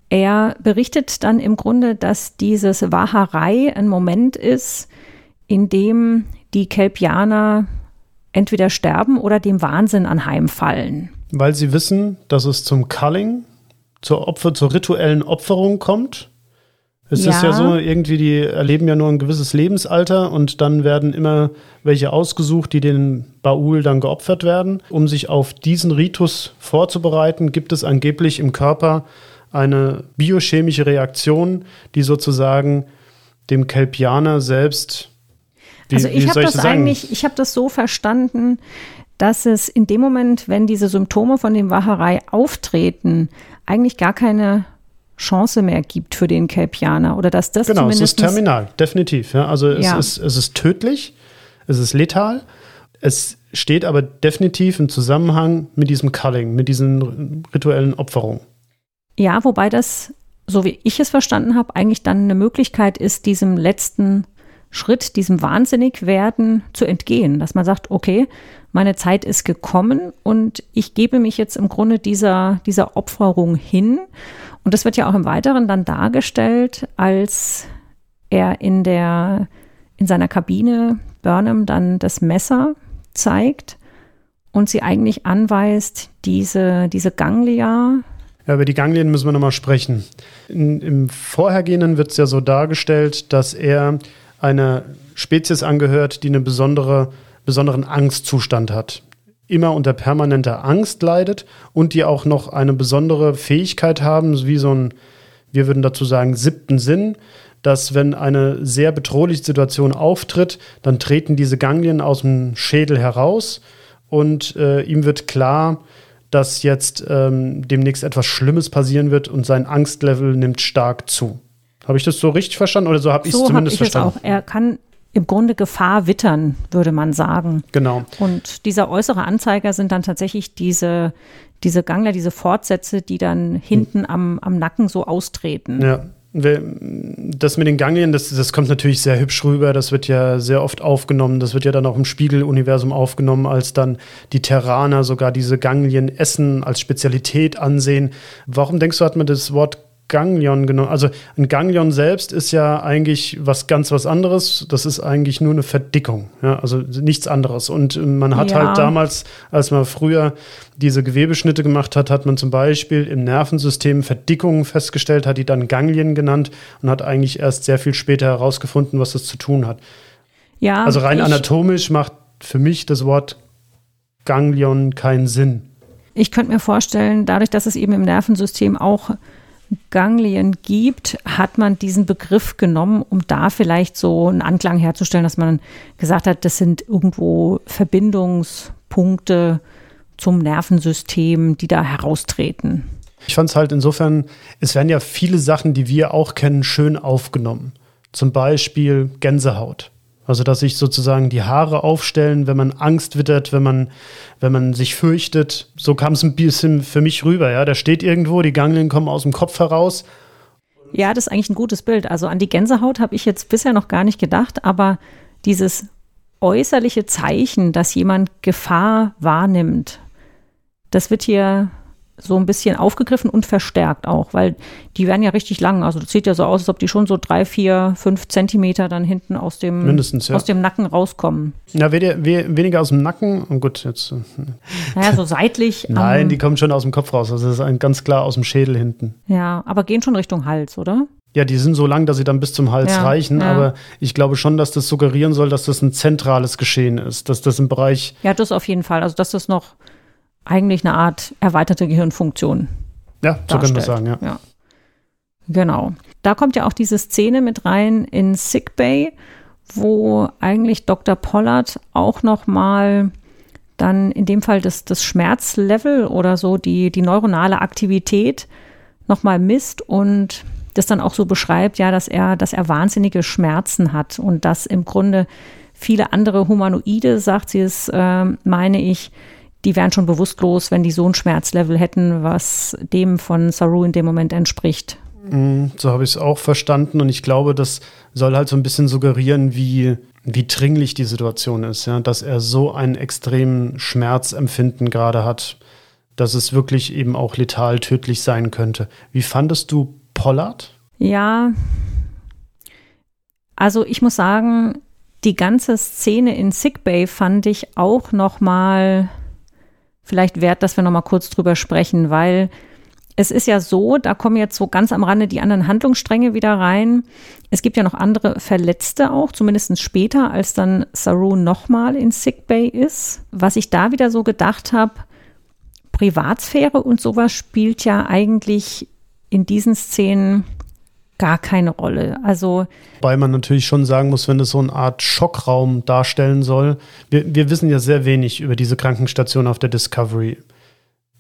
Er berichtet dann im Grunde, dass dieses Waharei ein Moment ist, in dem die Kelpianer entweder sterben oder dem Wahnsinn anheimfallen. Weil sie wissen, dass es zum Culling, zur Opfer, zur rituellen Opferung kommt es ja. ist ja so, irgendwie, die erleben ja nur ein gewisses Lebensalter und dann werden immer welche ausgesucht, die den Baul dann geopfert werden. Um sich auf diesen Ritus vorzubereiten, gibt es angeblich im Körper eine biochemische Reaktion, die sozusagen dem Kelpianer selbst. Wie, also ich habe das, das eigentlich, ich habe das so verstanden, dass es in dem Moment, wenn diese Symptome von dem Wacherei auftreten, eigentlich gar keine Chance mehr gibt für den Kelpianer oder dass das genau. Genau, es ist terminal, definitiv. Ja. Also es, ja. Ist, es ist tödlich, es ist letal. Es steht aber definitiv im Zusammenhang mit diesem Culling, mit diesen rituellen Opferungen. Ja, wobei das, so wie ich es verstanden habe, eigentlich dann eine Möglichkeit ist, diesem letzten Schritt, diesem Wahnsinnigwerden zu entgehen. Dass man sagt, okay, meine Zeit ist gekommen und ich gebe mich jetzt im Grunde dieser, dieser Opferung hin und das wird ja auch im Weiteren dann dargestellt, als er in der, in seiner Kabine Burnham dann das Messer zeigt und sie eigentlich anweist, diese, diese Ganglia. Ja, über die Ganglien müssen wir nochmal sprechen. In, Im Vorhergehenden wird es ja so dargestellt, dass er einer Spezies angehört, die einen besondere, besonderen Angstzustand hat immer unter permanenter Angst leidet und die auch noch eine besondere Fähigkeit haben, wie so ein, wir würden dazu sagen, siebten Sinn, dass wenn eine sehr bedrohliche Situation auftritt, dann treten diese Ganglien aus dem Schädel heraus und äh, ihm wird klar, dass jetzt ähm, demnächst etwas Schlimmes passieren wird und sein Angstlevel nimmt stark zu. Habe ich das so richtig verstanden oder so habe so ich es zumindest hab ich verstanden? Es auch. Er kann im Grunde Gefahr wittern, würde man sagen. Genau. Und dieser äußere Anzeiger sind dann tatsächlich diese, diese Gangler, diese Fortsätze, die dann hinten am, am Nacken so austreten. Ja. Das mit den Ganglien, das, das kommt natürlich sehr hübsch rüber. Das wird ja sehr oft aufgenommen. Das wird ja dann auch im Spiegeluniversum aufgenommen, als dann die Terraner sogar diese Ganglien essen, als Spezialität ansehen. Warum denkst du, hat man das Wort Ganglion genommen. Also ein Ganglion selbst ist ja eigentlich was ganz was anderes. Das ist eigentlich nur eine Verdickung, ja, also nichts anderes. Und man hat ja. halt damals, als man früher diese Gewebeschnitte gemacht hat, hat man zum Beispiel im Nervensystem Verdickungen festgestellt, hat die dann Ganglien genannt und hat eigentlich erst sehr viel später herausgefunden, was das zu tun hat. Ja, also rein anatomisch macht für mich das Wort Ganglion keinen Sinn. Ich könnte mir vorstellen, dadurch, dass es eben im Nervensystem auch Ganglien gibt, hat man diesen Begriff genommen, um da vielleicht so einen Anklang herzustellen, dass man gesagt hat, das sind irgendwo Verbindungspunkte zum Nervensystem, die da heraustreten. Ich fand es halt insofern, es werden ja viele Sachen, die wir auch kennen, schön aufgenommen. Zum Beispiel Gänsehaut. Also, dass sich sozusagen die Haare aufstellen, wenn man Angst wittert, wenn man, wenn man sich fürchtet. So kam es ein bisschen für mich rüber, ja. Der steht irgendwo, die Ganglien kommen aus dem Kopf heraus. Ja, das ist eigentlich ein gutes Bild. Also an die Gänsehaut habe ich jetzt bisher noch gar nicht gedacht, aber dieses äußerliche Zeichen, dass jemand Gefahr wahrnimmt, das wird hier so ein bisschen aufgegriffen und verstärkt auch, weil die werden ja richtig lang. Also das sieht ja so aus, als ob die schon so drei, vier, fünf Zentimeter dann hinten aus dem, Mindestens, ja. aus dem Nacken rauskommen. Ja, weniger aus dem Nacken. Und gut, jetzt. Äh, naja, so seitlich. (laughs) Nein, um, die kommen schon aus dem Kopf raus. Also das ist ein, ganz klar aus dem Schädel hinten. Ja, aber gehen schon Richtung Hals, oder? Ja, die sind so lang, dass sie dann bis zum Hals ja, reichen. Ja. Aber ich glaube schon, dass das suggerieren soll, dass das ein zentrales Geschehen ist. Dass das im Bereich. Ja, das auf jeden Fall. Also, dass das noch eigentlich eine Art erweiterte Gehirnfunktion. Ja, so können wir sagen, ja. ja. Genau. Da kommt ja auch diese Szene mit rein in Sick Bay, wo eigentlich Dr. Pollard auch noch mal dann in dem Fall das, das Schmerzlevel oder so die, die neuronale Aktivität noch mal misst und das dann auch so beschreibt, ja, dass er, dass er wahnsinnige Schmerzen hat und dass im Grunde viele andere Humanoide, sagt sie es, äh, meine ich, die wären schon bewusstlos, wenn die so ein Schmerzlevel hätten, was dem von Saru in dem Moment entspricht. Mm, so habe ich es auch verstanden und ich glaube, das soll halt so ein bisschen suggerieren, wie, wie dringlich die Situation ist, ja, dass er so einen extremen Schmerzempfinden gerade hat, dass es wirklich eben auch letal tödlich sein könnte. Wie fandest du Pollard? Ja, also ich muss sagen, die ganze Szene in Sickbay fand ich auch noch mal vielleicht wert, dass wir noch mal kurz drüber sprechen, weil es ist ja so, da kommen jetzt so ganz am Rande die anderen Handlungsstränge wieder rein. Es gibt ja noch andere Verletzte auch, zumindest später, als dann Saru nochmal in Sickbay ist. Was ich da wieder so gedacht habe, Privatsphäre und sowas spielt ja eigentlich in diesen Szenen gar keine Rolle. Also Wobei man natürlich schon sagen muss, wenn das so eine Art Schockraum darstellen soll. Wir, wir wissen ja sehr wenig über diese Krankenstation auf der Discovery.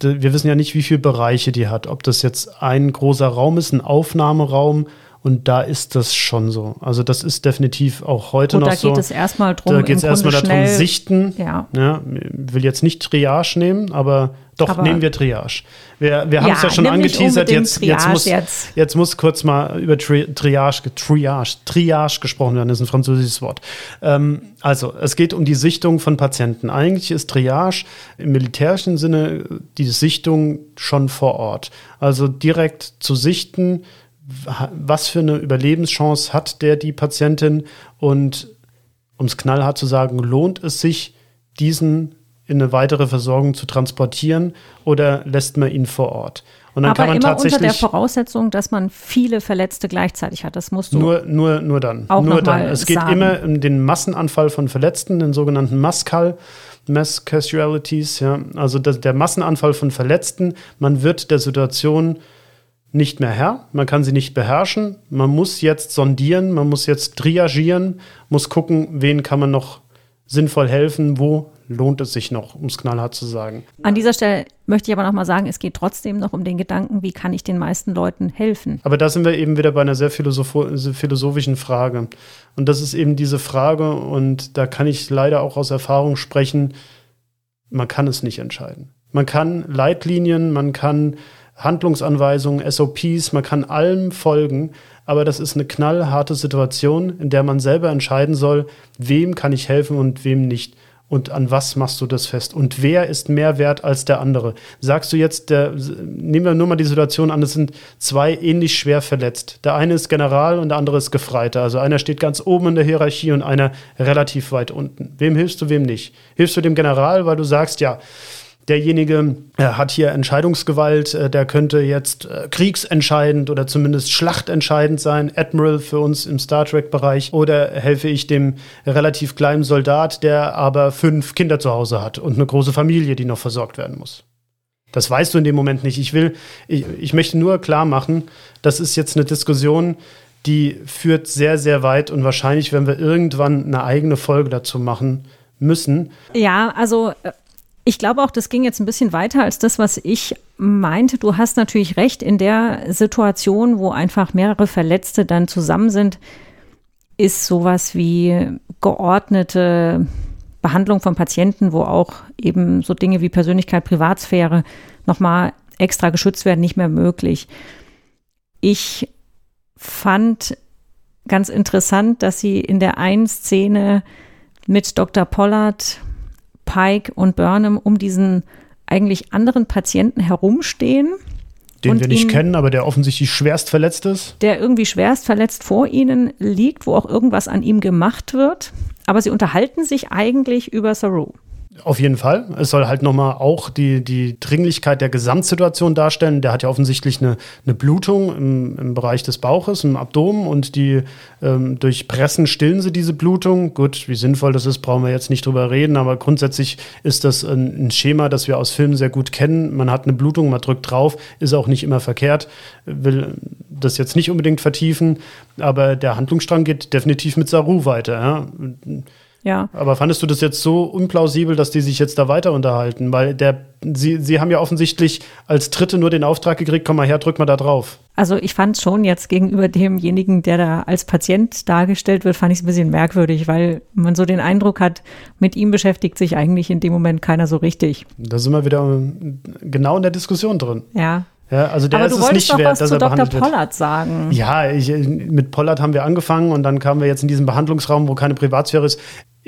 Wir wissen ja nicht, wie viele Bereiche die hat. Ob das jetzt ein großer Raum ist, ein Aufnahmeraum und da ist das schon so. Also das ist definitiv auch heute Gut, noch so. Da geht es erstmal drum. Da geht es erstmal darum, sichten. Ja. ja. Will jetzt nicht Triage nehmen, aber doch, aber nehmen wir Triage. Wir, wir haben es ja, ja schon angeteasert. Jetzt, jetzt, muss, jetzt. jetzt muss kurz mal über Tri Triage, Triage, Triage gesprochen werden. Das ist ein französisches Wort. Ähm, also, es geht um die Sichtung von Patienten. Eigentlich ist Triage im militärischen Sinne die Sichtung schon vor Ort. Also direkt zu sichten, was für eine Überlebenschance hat der die Patientin und um es knallhart zu sagen, lohnt es sich, diesen in eine weitere Versorgung zu transportieren oder lässt man ihn vor Ort? Und dann Aber kann man immer tatsächlich unter der Voraussetzung, dass man viele Verletzte gleichzeitig hat. Das musst du nur nur nur dann. Auch nur dann. Es geht sagen. immer um den Massenanfall von Verletzten, den sogenannten Maskal. Mass Casualties, ja, also das, der Massenanfall von Verletzten. Man wird der Situation nicht mehr Herr, man kann sie nicht beherrschen, man muss jetzt sondieren, man muss jetzt triagieren, muss gucken, wen kann man noch sinnvoll helfen, wo lohnt es sich noch, um es knallhart zu sagen. An dieser Stelle möchte ich aber noch mal sagen, es geht trotzdem noch um den Gedanken, wie kann ich den meisten Leuten helfen. Aber da sind wir eben wieder bei einer sehr philosophischen Frage. Und das ist eben diese Frage, und da kann ich leider auch aus Erfahrung sprechen, man kann es nicht entscheiden. Man kann Leitlinien, man kann Handlungsanweisungen, SOPs, man kann allem folgen, aber das ist eine knallharte Situation, in der man selber entscheiden soll, wem kann ich helfen und wem nicht. Und an was machst du das fest? Und wer ist mehr wert als der andere? Sagst du jetzt, der, nehmen wir nur mal die Situation an, es sind zwei ähnlich schwer verletzt. Der eine ist General und der andere ist Gefreiter. Also einer steht ganz oben in der Hierarchie und einer relativ weit unten. Wem hilfst du, wem nicht? Hilfst du dem General, weil du sagst, ja, derjenige äh, hat hier Entscheidungsgewalt, äh, der könnte jetzt äh, kriegsentscheidend oder zumindest schlachtentscheidend sein, Admiral für uns im Star Trek-Bereich, oder helfe ich dem relativ kleinen Soldat, der aber fünf Kinder zu Hause hat und eine große Familie, die noch versorgt werden muss. Das weißt du in dem Moment nicht. Ich will, ich, ich möchte nur klar machen, das ist jetzt eine Diskussion, die führt sehr, sehr weit und wahrscheinlich werden wir irgendwann eine eigene Folge dazu machen müssen. Ja, also ich glaube auch, das ging jetzt ein bisschen weiter als das, was ich meinte. Du hast natürlich recht, in der Situation, wo einfach mehrere Verletzte dann zusammen sind, ist sowas wie geordnete Behandlung von Patienten, wo auch eben so Dinge wie Persönlichkeit, Privatsphäre nochmal extra geschützt werden, nicht mehr möglich. Ich fand ganz interessant, dass sie in der einen Szene mit Dr. Pollard Pike und Burnham um diesen eigentlich anderen Patienten herumstehen. Den wir nicht ihn, kennen, aber der offensichtlich schwerst verletzt ist. Der irgendwie schwerst verletzt vor ihnen liegt, wo auch irgendwas an ihm gemacht wird. Aber sie unterhalten sich eigentlich über Saru. Auf jeden Fall. Es soll halt nochmal auch die, die Dringlichkeit der Gesamtsituation darstellen. Der hat ja offensichtlich eine, eine Blutung im, im Bereich des Bauches, im Abdomen und die ähm, durch Pressen stillen sie diese Blutung. Gut, wie sinnvoll das ist, brauchen wir jetzt nicht drüber reden, aber grundsätzlich ist das ein, ein Schema, das wir aus Filmen sehr gut kennen. Man hat eine Blutung, man drückt drauf, ist auch nicht immer verkehrt. Will das jetzt nicht unbedingt vertiefen, aber der Handlungsstrang geht definitiv mit Saru weiter. Ja Ja. Aber fandest du das jetzt so unplausibel, dass die sich jetzt da weiter unterhalten? Weil der, sie, sie haben ja offensichtlich als Dritte nur den Auftrag gekriegt, komm mal her, drück mal da drauf. Also ich fand schon jetzt gegenüber demjenigen, der da als Patient dargestellt wird, fand ich es ein bisschen merkwürdig, weil man so den Eindruck hat, mit ihm beschäftigt sich eigentlich in dem Moment keiner so richtig. Da sind wir wieder genau in der Diskussion drin. Ja. Ja, also der Aber ist es nicht doch wert, was dass zu er Dr. behandelt wird. Pollard sagen. Ja, ich, mit Pollard haben wir angefangen und dann kamen wir jetzt in diesen Behandlungsraum, wo keine Privatsphäre ist.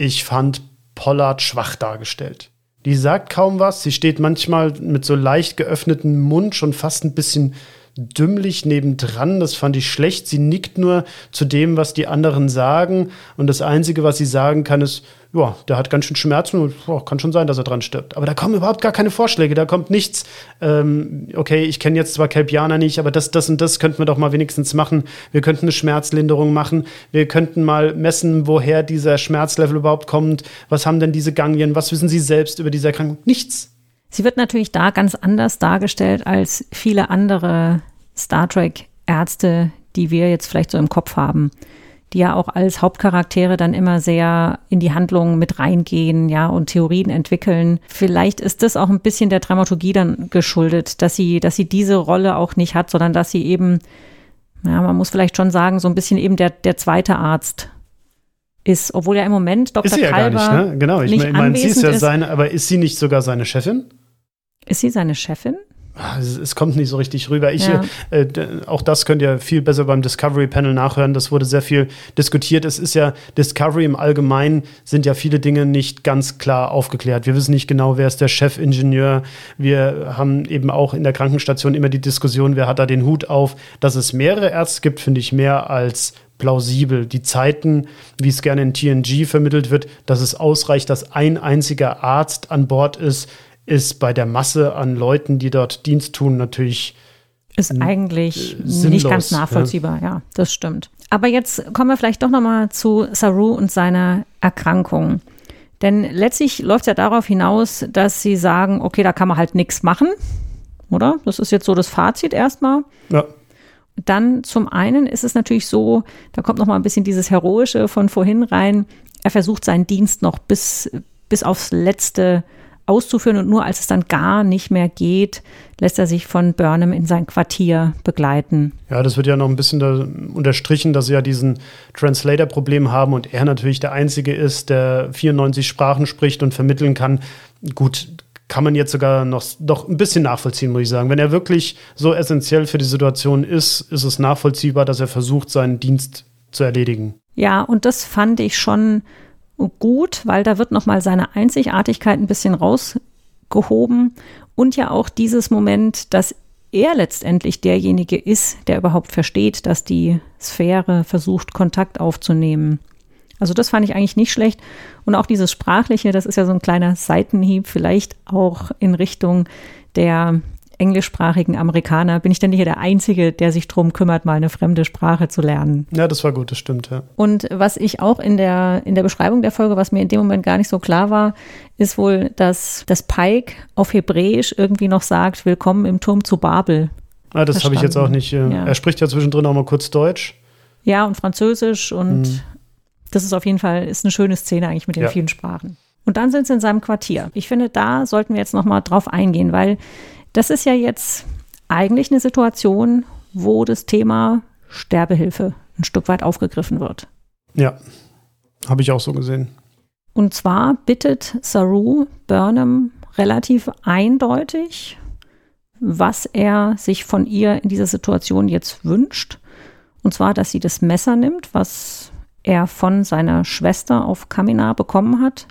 Ich fand Pollard schwach dargestellt. Die sagt kaum was, sie steht manchmal mit so leicht geöffnetem Mund, schon fast ein bisschen dümmlich nebendran. Das fand ich schlecht. Sie nickt nur zu dem, was die anderen sagen. Und das Einzige, was sie sagen kann, ist, ja, der hat ganz schön Schmerzen und oh, kann schon sein, dass er dran stirbt. Aber da kommen überhaupt gar keine Vorschläge, da kommt nichts. Ähm, okay, ich kenne jetzt zwar Kelpianer nicht, aber das, das und das könnten wir doch mal wenigstens machen. Wir könnten eine Schmerzlinderung machen. Wir könnten mal messen, woher dieser Schmerzlevel überhaupt kommt. Was haben denn diese Ganglien? Was wissen Sie selbst über diese Erkrankung? Nichts. Sie wird natürlich da ganz anders dargestellt als viele andere Star Trek-Ärzte, die wir jetzt vielleicht so im Kopf haben, die ja auch als Hauptcharaktere dann immer sehr in die Handlungen mit reingehen, ja, und Theorien entwickeln. Vielleicht ist das auch ein bisschen der Dramaturgie dann geschuldet, dass sie, dass sie diese Rolle auch nicht hat, sondern dass sie eben, ja, man muss vielleicht schon sagen, so ein bisschen eben der, der zweite Arzt ist, obwohl ja im Moment Dr. Ist sie ja Kalber gar nicht, ne? Genau, ich meine, sie ist ja ist. seine, aber ist sie nicht sogar seine Chefin? Ist sie seine Chefin? Ah, Es, kommt nicht so richtig rüber. Ich, Ja. äh, auch das könnt ihr viel besser beim Discovery Panel nachhören. Das wurde sehr viel diskutiert. Es ist ja Discovery im Allgemeinen sind ja viele Dinge nicht ganz klar aufgeklärt. Wir wissen nicht genau, wer ist der Chefingenieur. Wir haben eben auch in der Krankenstation immer die Diskussion, wer hat da den Hut auf. Dass es mehrere Ärzte gibt, finde ich mehr als plausibel. Die Zeiten, wie es gerne in TNG vermittelt wird, dass es ausreicht, dass ein einziger Arzt an Bord ist, ist bei der Masse an Leuten, die dort Dienst tun, natürlich Ist eigentlich äh, sinnlos, nicht ganz nachvollziehbar, ja. das stimmt. Aber jetzt kommen wir vielleicht doch nochmal zu Saru und seiner Erkrankung. Denn letztlich läuft es ja darauf hinaus, dass sie sagen, okay, da kann man halt nichts machen, oder? Das ist jetzt so das Fazit erstmal. ja, Dann zum einen ist es natürlich so, da kommt noch mal ein bisschen dieses Heroische von vorhin rein. Er versucht seinen Dienst noch bis, bis aufs Letzte auszuführen und nur als es dann gar nicht mehr geht, lässt er sich von Burnham in sein Quartier begleiten. Ja, das wird ja noch ein bisschen da unterstrichen, dass sie ja diesen Translator-Problem haben und er natürlich der Einzige ist, der 94 Sprachen spricht und vermitteln kann. Gut, kann man jetzt sogar noch doch ein bisschen nachvollziehen, muss ich sagen. Wenn er wirklich so essentiell für die Situation ist, ist es nachvollziehbar, dass er versucht, seinen Dienst zu erledigen. Ja, und das fand ich schon gut, weil da wird noch mal seine Einzigartigkeit ein bisschen rausgehoben und ja auch dieses Moment, dass er letztendlich derjenige ist, der überhaupt versteht, dass die Sphäre versucht, Kontakt aufzunehmen. Also das fand ich eigentlich nicht schlecht. Und auch dieses Sprachliche, das ist ja so ein kleiner Seitenhieb, vielleicht auch in Richtung der englischsprachigen Amerikaner. Bin ich denn hier der Einzige, der sich drum kümmert, mal eine fremde Sprache zu lernen? Ja, das war gut, das stimmt, ja. Und was ich auch in der, in der Beschreibung der Folge, was mir in dem Moment gar nicht so klar war, ist wohl, dass das Pike auf Hebräisch irgendwie noch sagt, willkommen im Turm zu Babel. Ah, das habe ich jetzt auch nicht. Äh, Ja. Er spricht ja zwischendrin auch mal kurz Deutsch. Ja, und Französisch und Mhm. das ist auf jeden Fall, ist eine schöne Szene eigentlich mit den Ja. vielen Sprachen. Und dann sind sie in seinem Quartier. Ich finde, da sollten wir jetzt nochmal drauf eingehen, weil das ist ja jetzt eigentlich eine Situation, wo das Thema Sterbehilfe ein Stück weit aufgegriffen wird. Ja, habe ich auch so gesehen. Und zwar bittet Saru Burnham relativ eindeutig, was er sich von ihr in dieser Situation jetzt wünscht. Und zwar, dass sie das Messer nimmt, was er von seiner Schwester auf Kamina bekommen hat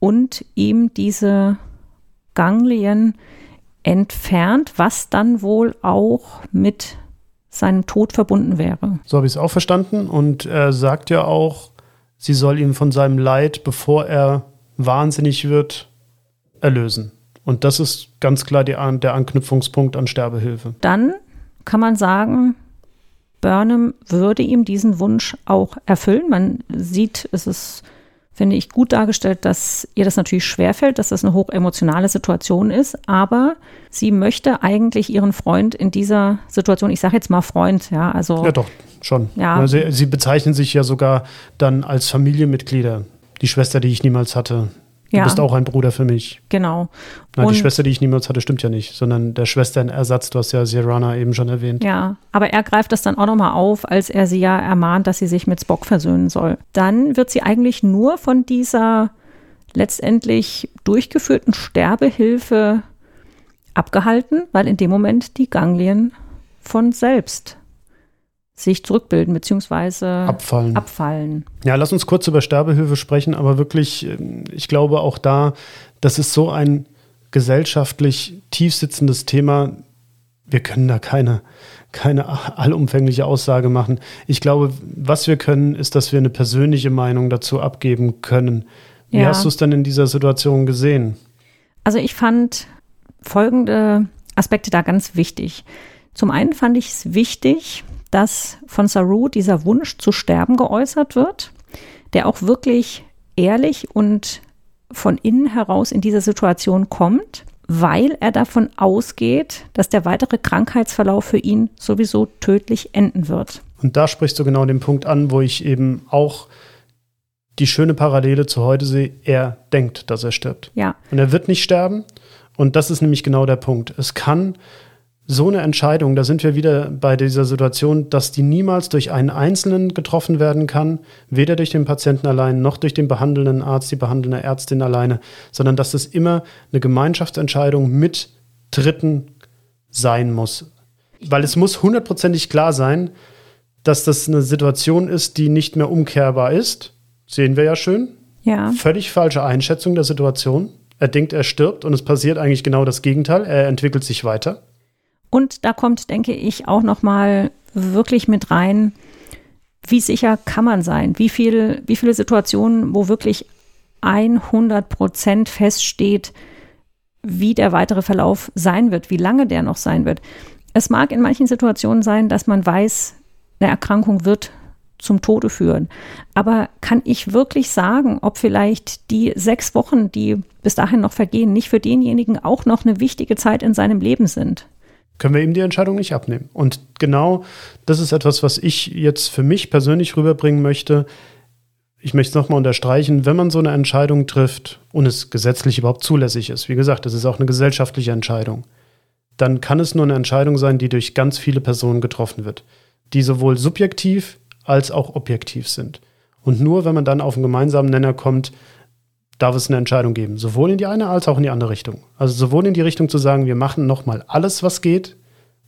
und ihm diese Ganglien entfernt, was dann wohl auch mit seinem Tod verbunden wäre. So habe ich es auch verstanden. Und er sagt ja auch, sie soll ihn von seinem Leid, bevor er wahnsinnig wird, erlösen. Und das ist ganz klar die, der Anknüpfungspunkt an Sterbehilfe. dann kann man sagen, Burnham würde ihm diesen Wunsch auch erfüllen. Man sieht, es ist, finde ich, gut dargestellt, dass ihr das natürlich schwerfällt, dass das eine hochemotionale Situation ist, aber sie möchte eigentlich ihren Freund in dieser Situation, ich sage jetzt mal Freund, ja, also Ja, doch, schon. Ja. Sie, sie bezeichnen sich ja sogar dann als Familienmitglieder. Die Schwester, die ich niemals hatte. Du Ja. bist auch ein Bruder für mich. Genau. Nein, Und- die Schwester, die ich niemals hatte, stimmt ja nicht, sondern der Schwesternersatz, du hast ja Sirana eben schon erwähnt. Ja, aber er greift das dann auch nochmal auf, als er sie ja ermahnt, dass sie sich mit Spock versöhnen soll. Dann wird sie eigentlich nur von dieser letztendlich durchgeführten Sterbehilfe abgehalten, weil in dem Moment die Ganglien von selbst sich zurückbilden bzw. Abfallen. abfallen. Ja, lass uns kurz über Sterbehilfe sprechen, aber wirklich, ähm, ich glaube auch da, das ist so ein gesellschaftlich tiefsitzendes Thema. Wir können da keine, keine allumfängliche Aussage machen. Ich glaube, was wir können, ist, dass wir eine persönliche Meinung dazu abgeben können. Wie Ja. hast du es denn in dieser Situation gesehen? Also ich fand folgende Aspekte da ganz wichtig. Zum einen fand ich es wichtig, dass von Saru dieser Wunsch zu sterben geäußert wird, der auch wirklich ehrlich und von innen heraus in diese Situation kommt, weil er davon ausgeht, dass der weitere Krankheitsverlauf für ihn sowieso tödlich enden wird. Und da sprichst du genau den Punkt an, wo ich eben auch die schöne Parallele zu heute sehe. Er denkt, dass er stirbt. Ja, Und er wird nicht sterben. Und das ist nämlich genau der Punkt. Es kann so eine Entscheidung, da sind wir wieder bei dieser Situation, dass die niemals durch einen Einzelnen getroffen werden kann, weder durch den Patienten allein noch durch den behandelnden Arzt, die behandelnde Ärztin alleine, sondern dass es immer eine Gemeinschaftsentscheidung mit Dritten sein muss. Weil es muss hundertprozentig klar sein, dass das eine Situation ist, die nicht mehr umkehrbar ist. Sehen wir ja schön. ja, Völlig falsche Einschätzung der Situation. Er denkt, er stirbt und es passiert eigentlich genau das Gegenteil. Er entwickelt sich weiter. Und da kommt, denke ich, auch noch mal wirklich mit rein, wie sicher kann man sein? Wie, viel, wie viele Situationen, wo wirklich 100 Prozent feststeht, wie der weitere Verlauf sein wird, wie lange der noch sein wird. Es mag in manchen Situationen sein, dass man weiß, eine Erkrankung wird zum Tode führen. Aber kann ich wirklich sagen, ob vielleicht die sechs Wochen, die bis dahin noch vergehen, nicht für denjenigen auch noch eine wichtige Zeit in seinem Leben sind? Können wir ihm die Entscheidung nicht abnehmen. Und genau das ist etwas, was ich jetzt für mich persönlich rüberbringen möchte. Ich möchte es nochmal unterstreichen, wenn man so eine Entscheidung trifft und es gesetzlich überhaupt zulässig ist, wie gesagt, das ist auch eine gesellschaftliche Entscheidung, dann kann es nur eine Entscheidung sein, die durch ganz viele Personen getroffen wird, die sowohl subjektiv als auch objektiv sind. Und nur wenn man dann auf einen gemeinsamen Nenner kommt, darf es eine Entscheidung geben, sowohl in die eine als auch in die andere Richtung. Also sowohl in die Richtung zu sagen, wir machen nochmal alles, was geht,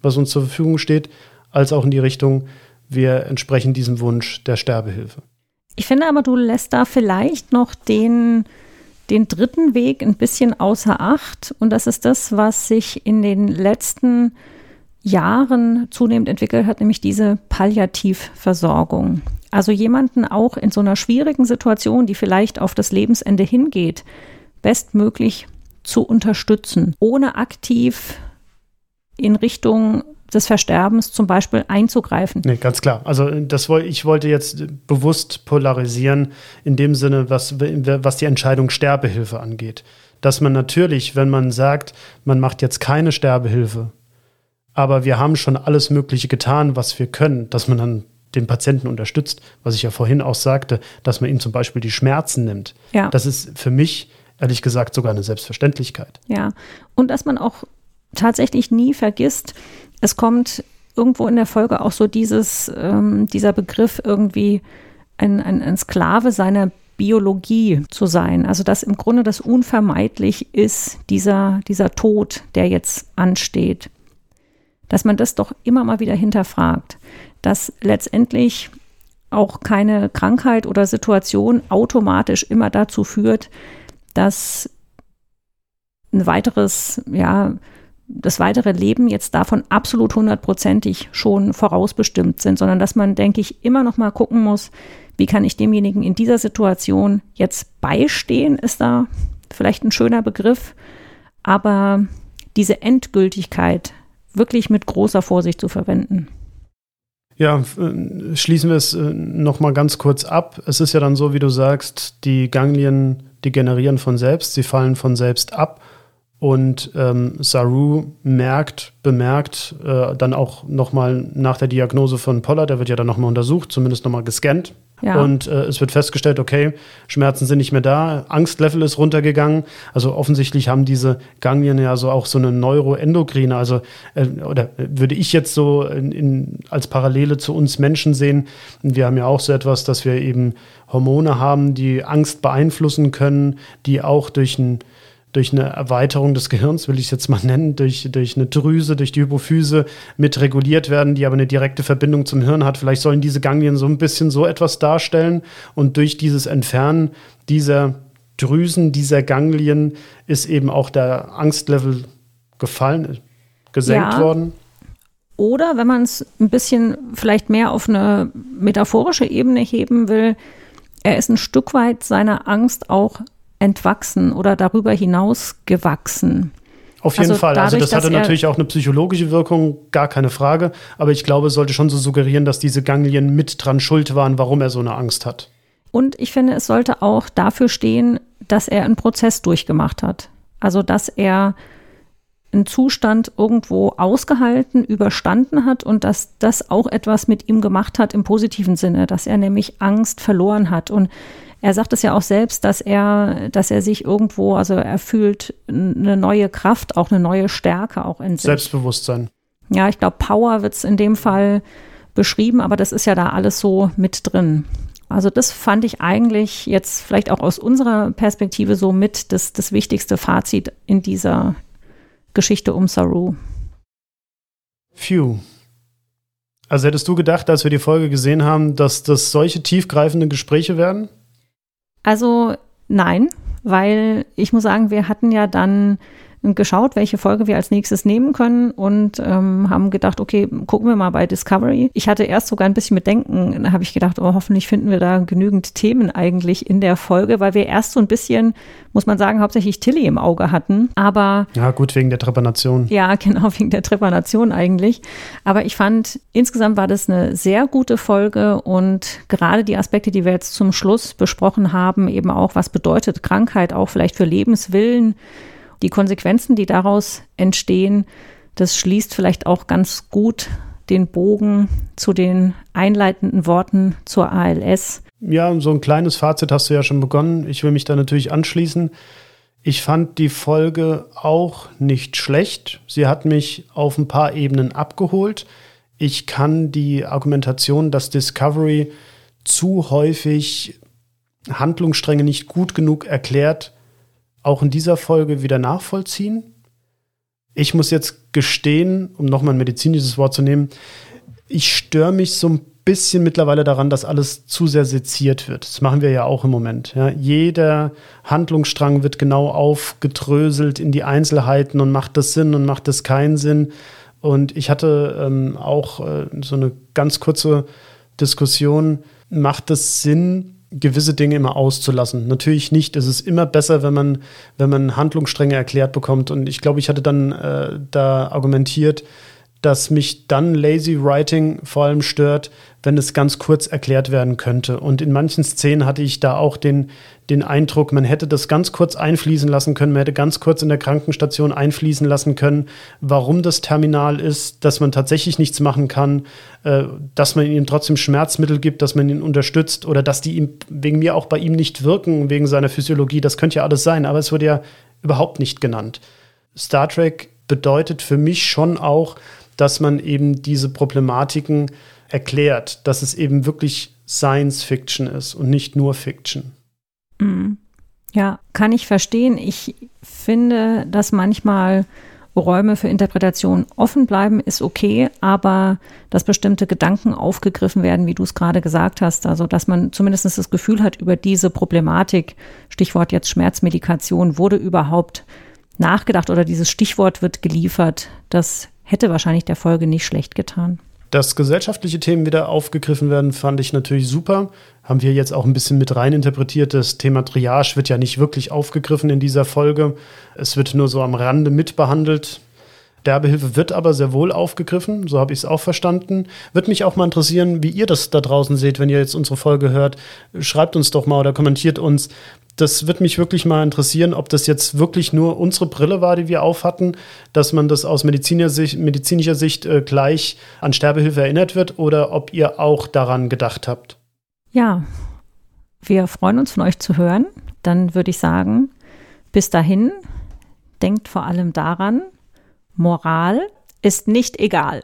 was uns zur Verfügung steht, als auch in die Richtung, wir entsprechen diesem Wunsch der Sterbehilfe. Ich finde aber, du lässt da vielleicht noch den, den dritten Weg ein bisschen außer Acht. Und das ist das, was sich in den letzten Jahren zunehmend entwickelt hat, nämlich diese Palliativversorgung. Also jemanden auch in so einer schwierigen Situation, die vielleicht auf das Lebensende hingeht, bestmöglich zu unterstützen, ohne aktiv in Richtung des Versterbens zum Beispiel einzugreifen. Nee, ganz klar. Also das ich wollte jetzt bewusst polarisieren in dem Sinne, was, was die Entscheidung Sterbehilfe angeht. Dass man natürlich, wenn man sagt, man macht jetzt keine Sterbehilfe, aber wir haben schon alles Mögliche getan, was wir können, dass man dann den Patienten unterstützt, was ich ja vorhin auch sagte, dass man ihm zum Beispiel die Schmerzen nimmt. Ja. Das ist für mich, ehrlich gesagt, sogar eine Selbstverständlichkeit. Ja, und dass man auch tatsächlich nie vergisst, es kommt irgendwo in der Folge auch so dieses, ähm, dieser Begriff irgendwie ein, ein, ein Sklave seiner Biologie zu sein. Also dass im Grunde das unvermeidlich ist, dieser, dieser Tod, der jetzt ansteht. Dass man das doch immer mal wieder hinterfragt. Dass letztendlich auch keine Krankheit oder Situation automatisch immer dazu führt, dass ein weiteres, ja, das weitere Leben jetzt davon absolut hundertprozentig schon vorausbestimmt sind, sondern dass man, denke ich, immer noch mal gucken muss, wie kann ich demjenigen in dieser Situation jetzt beistehen, ist da vielleicht ein schöner Begriff, aber diese Endgültigkeit wirklich mit großer Vorsicht zu verwenden. Ja, äh, schließen wir es äh, noch mal ganz kurz ab. Es ist ja dann so, wie du sagst, die Ganglien degenerieren von selbst, sie fallen von selbst ab. Und ähm, Saru merkt, bemerkt, äh, dann auch nochmal nach der Diagnose von Pollard, der wird ja dann nochmal untersucht, zumindest nochmal gescannt, Ja. Und äh, es wird festgestellt, okay, Schmerzen sind nicht mehr da, Angstlevel ist runtergegangen. Also offensichtlich haben diese Ganglien ja so auch so eine Neuroendokrine. Also äh, oder würde ich jetzt so in, in, als Parallele zu uns Menschen sehen. Wir haben ja auch so etwas, dass wir eben Hormone haben, die Angst beeinflussen können, die auch durch ein durch eine Erweiterung des Gehirns, will ich es jetzt mal nennen, durch, durch eine Drüse, durch die Hypophyse mit reguliert werden, die aber eine direkte Verbindung zum Hirn hat. Vielleicht sollen diese Ganglien so ein bisschen so etwas darstellen und durch dieses Entfernen dieser Drüsen, dieser Ganglien ist eben auch der Angstlevel gefallen, gesenkt ja. worden. Oder wenn man es ein bisschen vielleicht mehr auf eine metaphorische Ebene heben will, er ist ein Stück weit seiner Angst auch entwachsen oder darüber hinaus gewachsen. Auf jeden also Fall. Also dadurch, also das hatte natürlich auch eine psychologische Wirkung, gar keine Frage. Aber ich glaube, es sollte schon so suggerieren, dass diese Ganglien mit dran schuld waren, warum er so eine Angst hat. Und ich finde, es sollte auch dafür stehen, dass er einen Prozess durchgemacht hat. Also dass er einen Zustand irgendwo ausgehalten, überstanden hat und dass das auch etwas mit ihm gemacht hat im positiven Sinne, dass er nämlich Angst verloren hat. Und er sagt es ja auch selbst, dass er, dass er sich irgendwo, also er fühlt eine neue Kraft, auch eine neue Stärke auch in sich. Selbstbewusstsein. Ja, ich glaube, Power wird es in dem Fall beschrieben, aber das ist ja da alles so mit drin. Also das fand ich eigentlich jetzt vielleicht auch aus unserer Perspektive so mit das, das wichtigste Fazit in dieser Geschichte um Saru. Phew. Also hättest du gedacht, als wir die Folge gesehen haben, dass das solche tiefgreifende Gespräche werden? Also nein, weil ich muss sagen, wir hatten ja dann geschaut, welche Folge wir als nächstes nehmen können und ähm, haben gedacht, okay, gucken wir mal bei Discovery. Ich hatte erst sogar ein bisschen mit Denken, da habe ich gedacht, oh, hoffentlich finden wir da genügend Themen eigentlich in der Folge, weil wir erst so ein bisschen, muss man sagen, hauptsächlich Tilly im Auge hatten. Aber ja, gut wegen der Trepanation. Ja, (laughs) genau wegen der Trepanation eigentlich. Aber ich fand insgesamt war das eine sehr gute Folge und gerade die Aspekte, die wir jetzt zum Schluss besprochen haben, eben auch was bedeutet Krankheit auch vielleicht für Lebenswillen die Konsequenzen, die daraus entstehen, das schließt vielleicht auch ganz gut den Bogen zu den einleitenden Worten zur ALS. Ja, so ein kleines Fazit hast du ja schon begonnen. Ich will mich da natürlich anschließen. Ich fand die Folge auch nicht schlecht. Sie hat mich auf ein paar Ebenen abgeholt. Ich kann die Argumentation, dass Discovery zu häufig Handlungsstränge nicht gut genug erklärt, auch in dieser Folge wieder nachvollziehen. Ich muss jetzt gestehen, um nochmal ein medizinisches Wort zu nehmen, ich störe mich so ein bisschen mittlerweile daran, dass alles zu sehr seziert wird. Das machen wir ja auch im Moment. Ja. Jeder Handlungsstrang wird genau aufgedröselt in die Einzelheiten und macht das Sinn und macht das keinen Sinn. Und ich hatte ähm, auch äh, so eine ganz kurze Diskussion, macht es Sinn, gewisse Dinge immer auszulassen. Natürlich nicht. Es ist immer besser, wenn man, wenn man Handlungsstränge erklärt bekommt. Und ich glaube, ich hatte dann äh, da argumentiert, dass mich dann Lazy Writing vor allem stört, wenn es ganz kurz erklärt werden könnte. Und in manchen Szenen hatte ich da auch den, den Eindruck, man hätte das ganz kurz einfließen lassen können, man hätte ganz kurz in der Krankenstation einfließen lassen können, warum das Terminal ist, dass man tatsächlich nichts machen kann, äh, dass man ihm trotzdem Schmerzmittel gibt, dass man ihn unterstützt oder dass die ihm wegen mir auch bei ihm nicht wirken, wegen seiner Physiologie. Das könnte ja alles sein, aber es wurde ja überhaupt nicht genannt. Star Trek bedeutet für mich schon auch, dass man eben diese Problematiken erklärt, dass es eben wirklich Science Fiction ist und nicht nur Fiction. Mhm. Ja, kann ich verstehen. Ich finde, dass manchmal Räume für Interpretation offen bleiben, ist okay, aber dass bestimmte Gedanken aufgegriffen werden, wie du es gerade gesagt hast, also dass man zumindest das Gefühl hat, über diese Problematik, Stichwort jetzt Schmerzmedikation, wurde überhaupt nachgedacht oder dieses Stichwort wird geliefert, das hätte wahrscheinlich der Folge nicht schlecht getan. Dass gesellschaftliche Themen wieder aufgegriffen werden, fand ich natürlich super. Haben wir jetzt auch ein bisschen mit rein interpretiert. Das Thema Triage wird ja nicht wirklich aufgegriffen in dieser Folge. Es wird nur so am Rande mitbehandelt. Sterbehilfe wird aber sehr wohl aufgegriffen, so habe ich es auch verstanden. Würde mich auch mal interessieren, wie ihr das da draußen seht, wenn ihr jetzt unsere Folge hört. Schreibt uns doch mal oder kommentiert uns. Das wird mich wirklich mal interessieren, ob das jetzt wirklich nur unsere Brille war, die wir aufhatten, dass man das aus medizinischer Sicht, medizinischer Sicht äh, gleich an Sterbehilfe erinnert wird oder ob ihr auch daran gedacht habt. Ja, wir freuen uns von euch zu hören. Dann würde ich sagen, bis dahin, denkt vor allem daran, Moral ist nicht egal.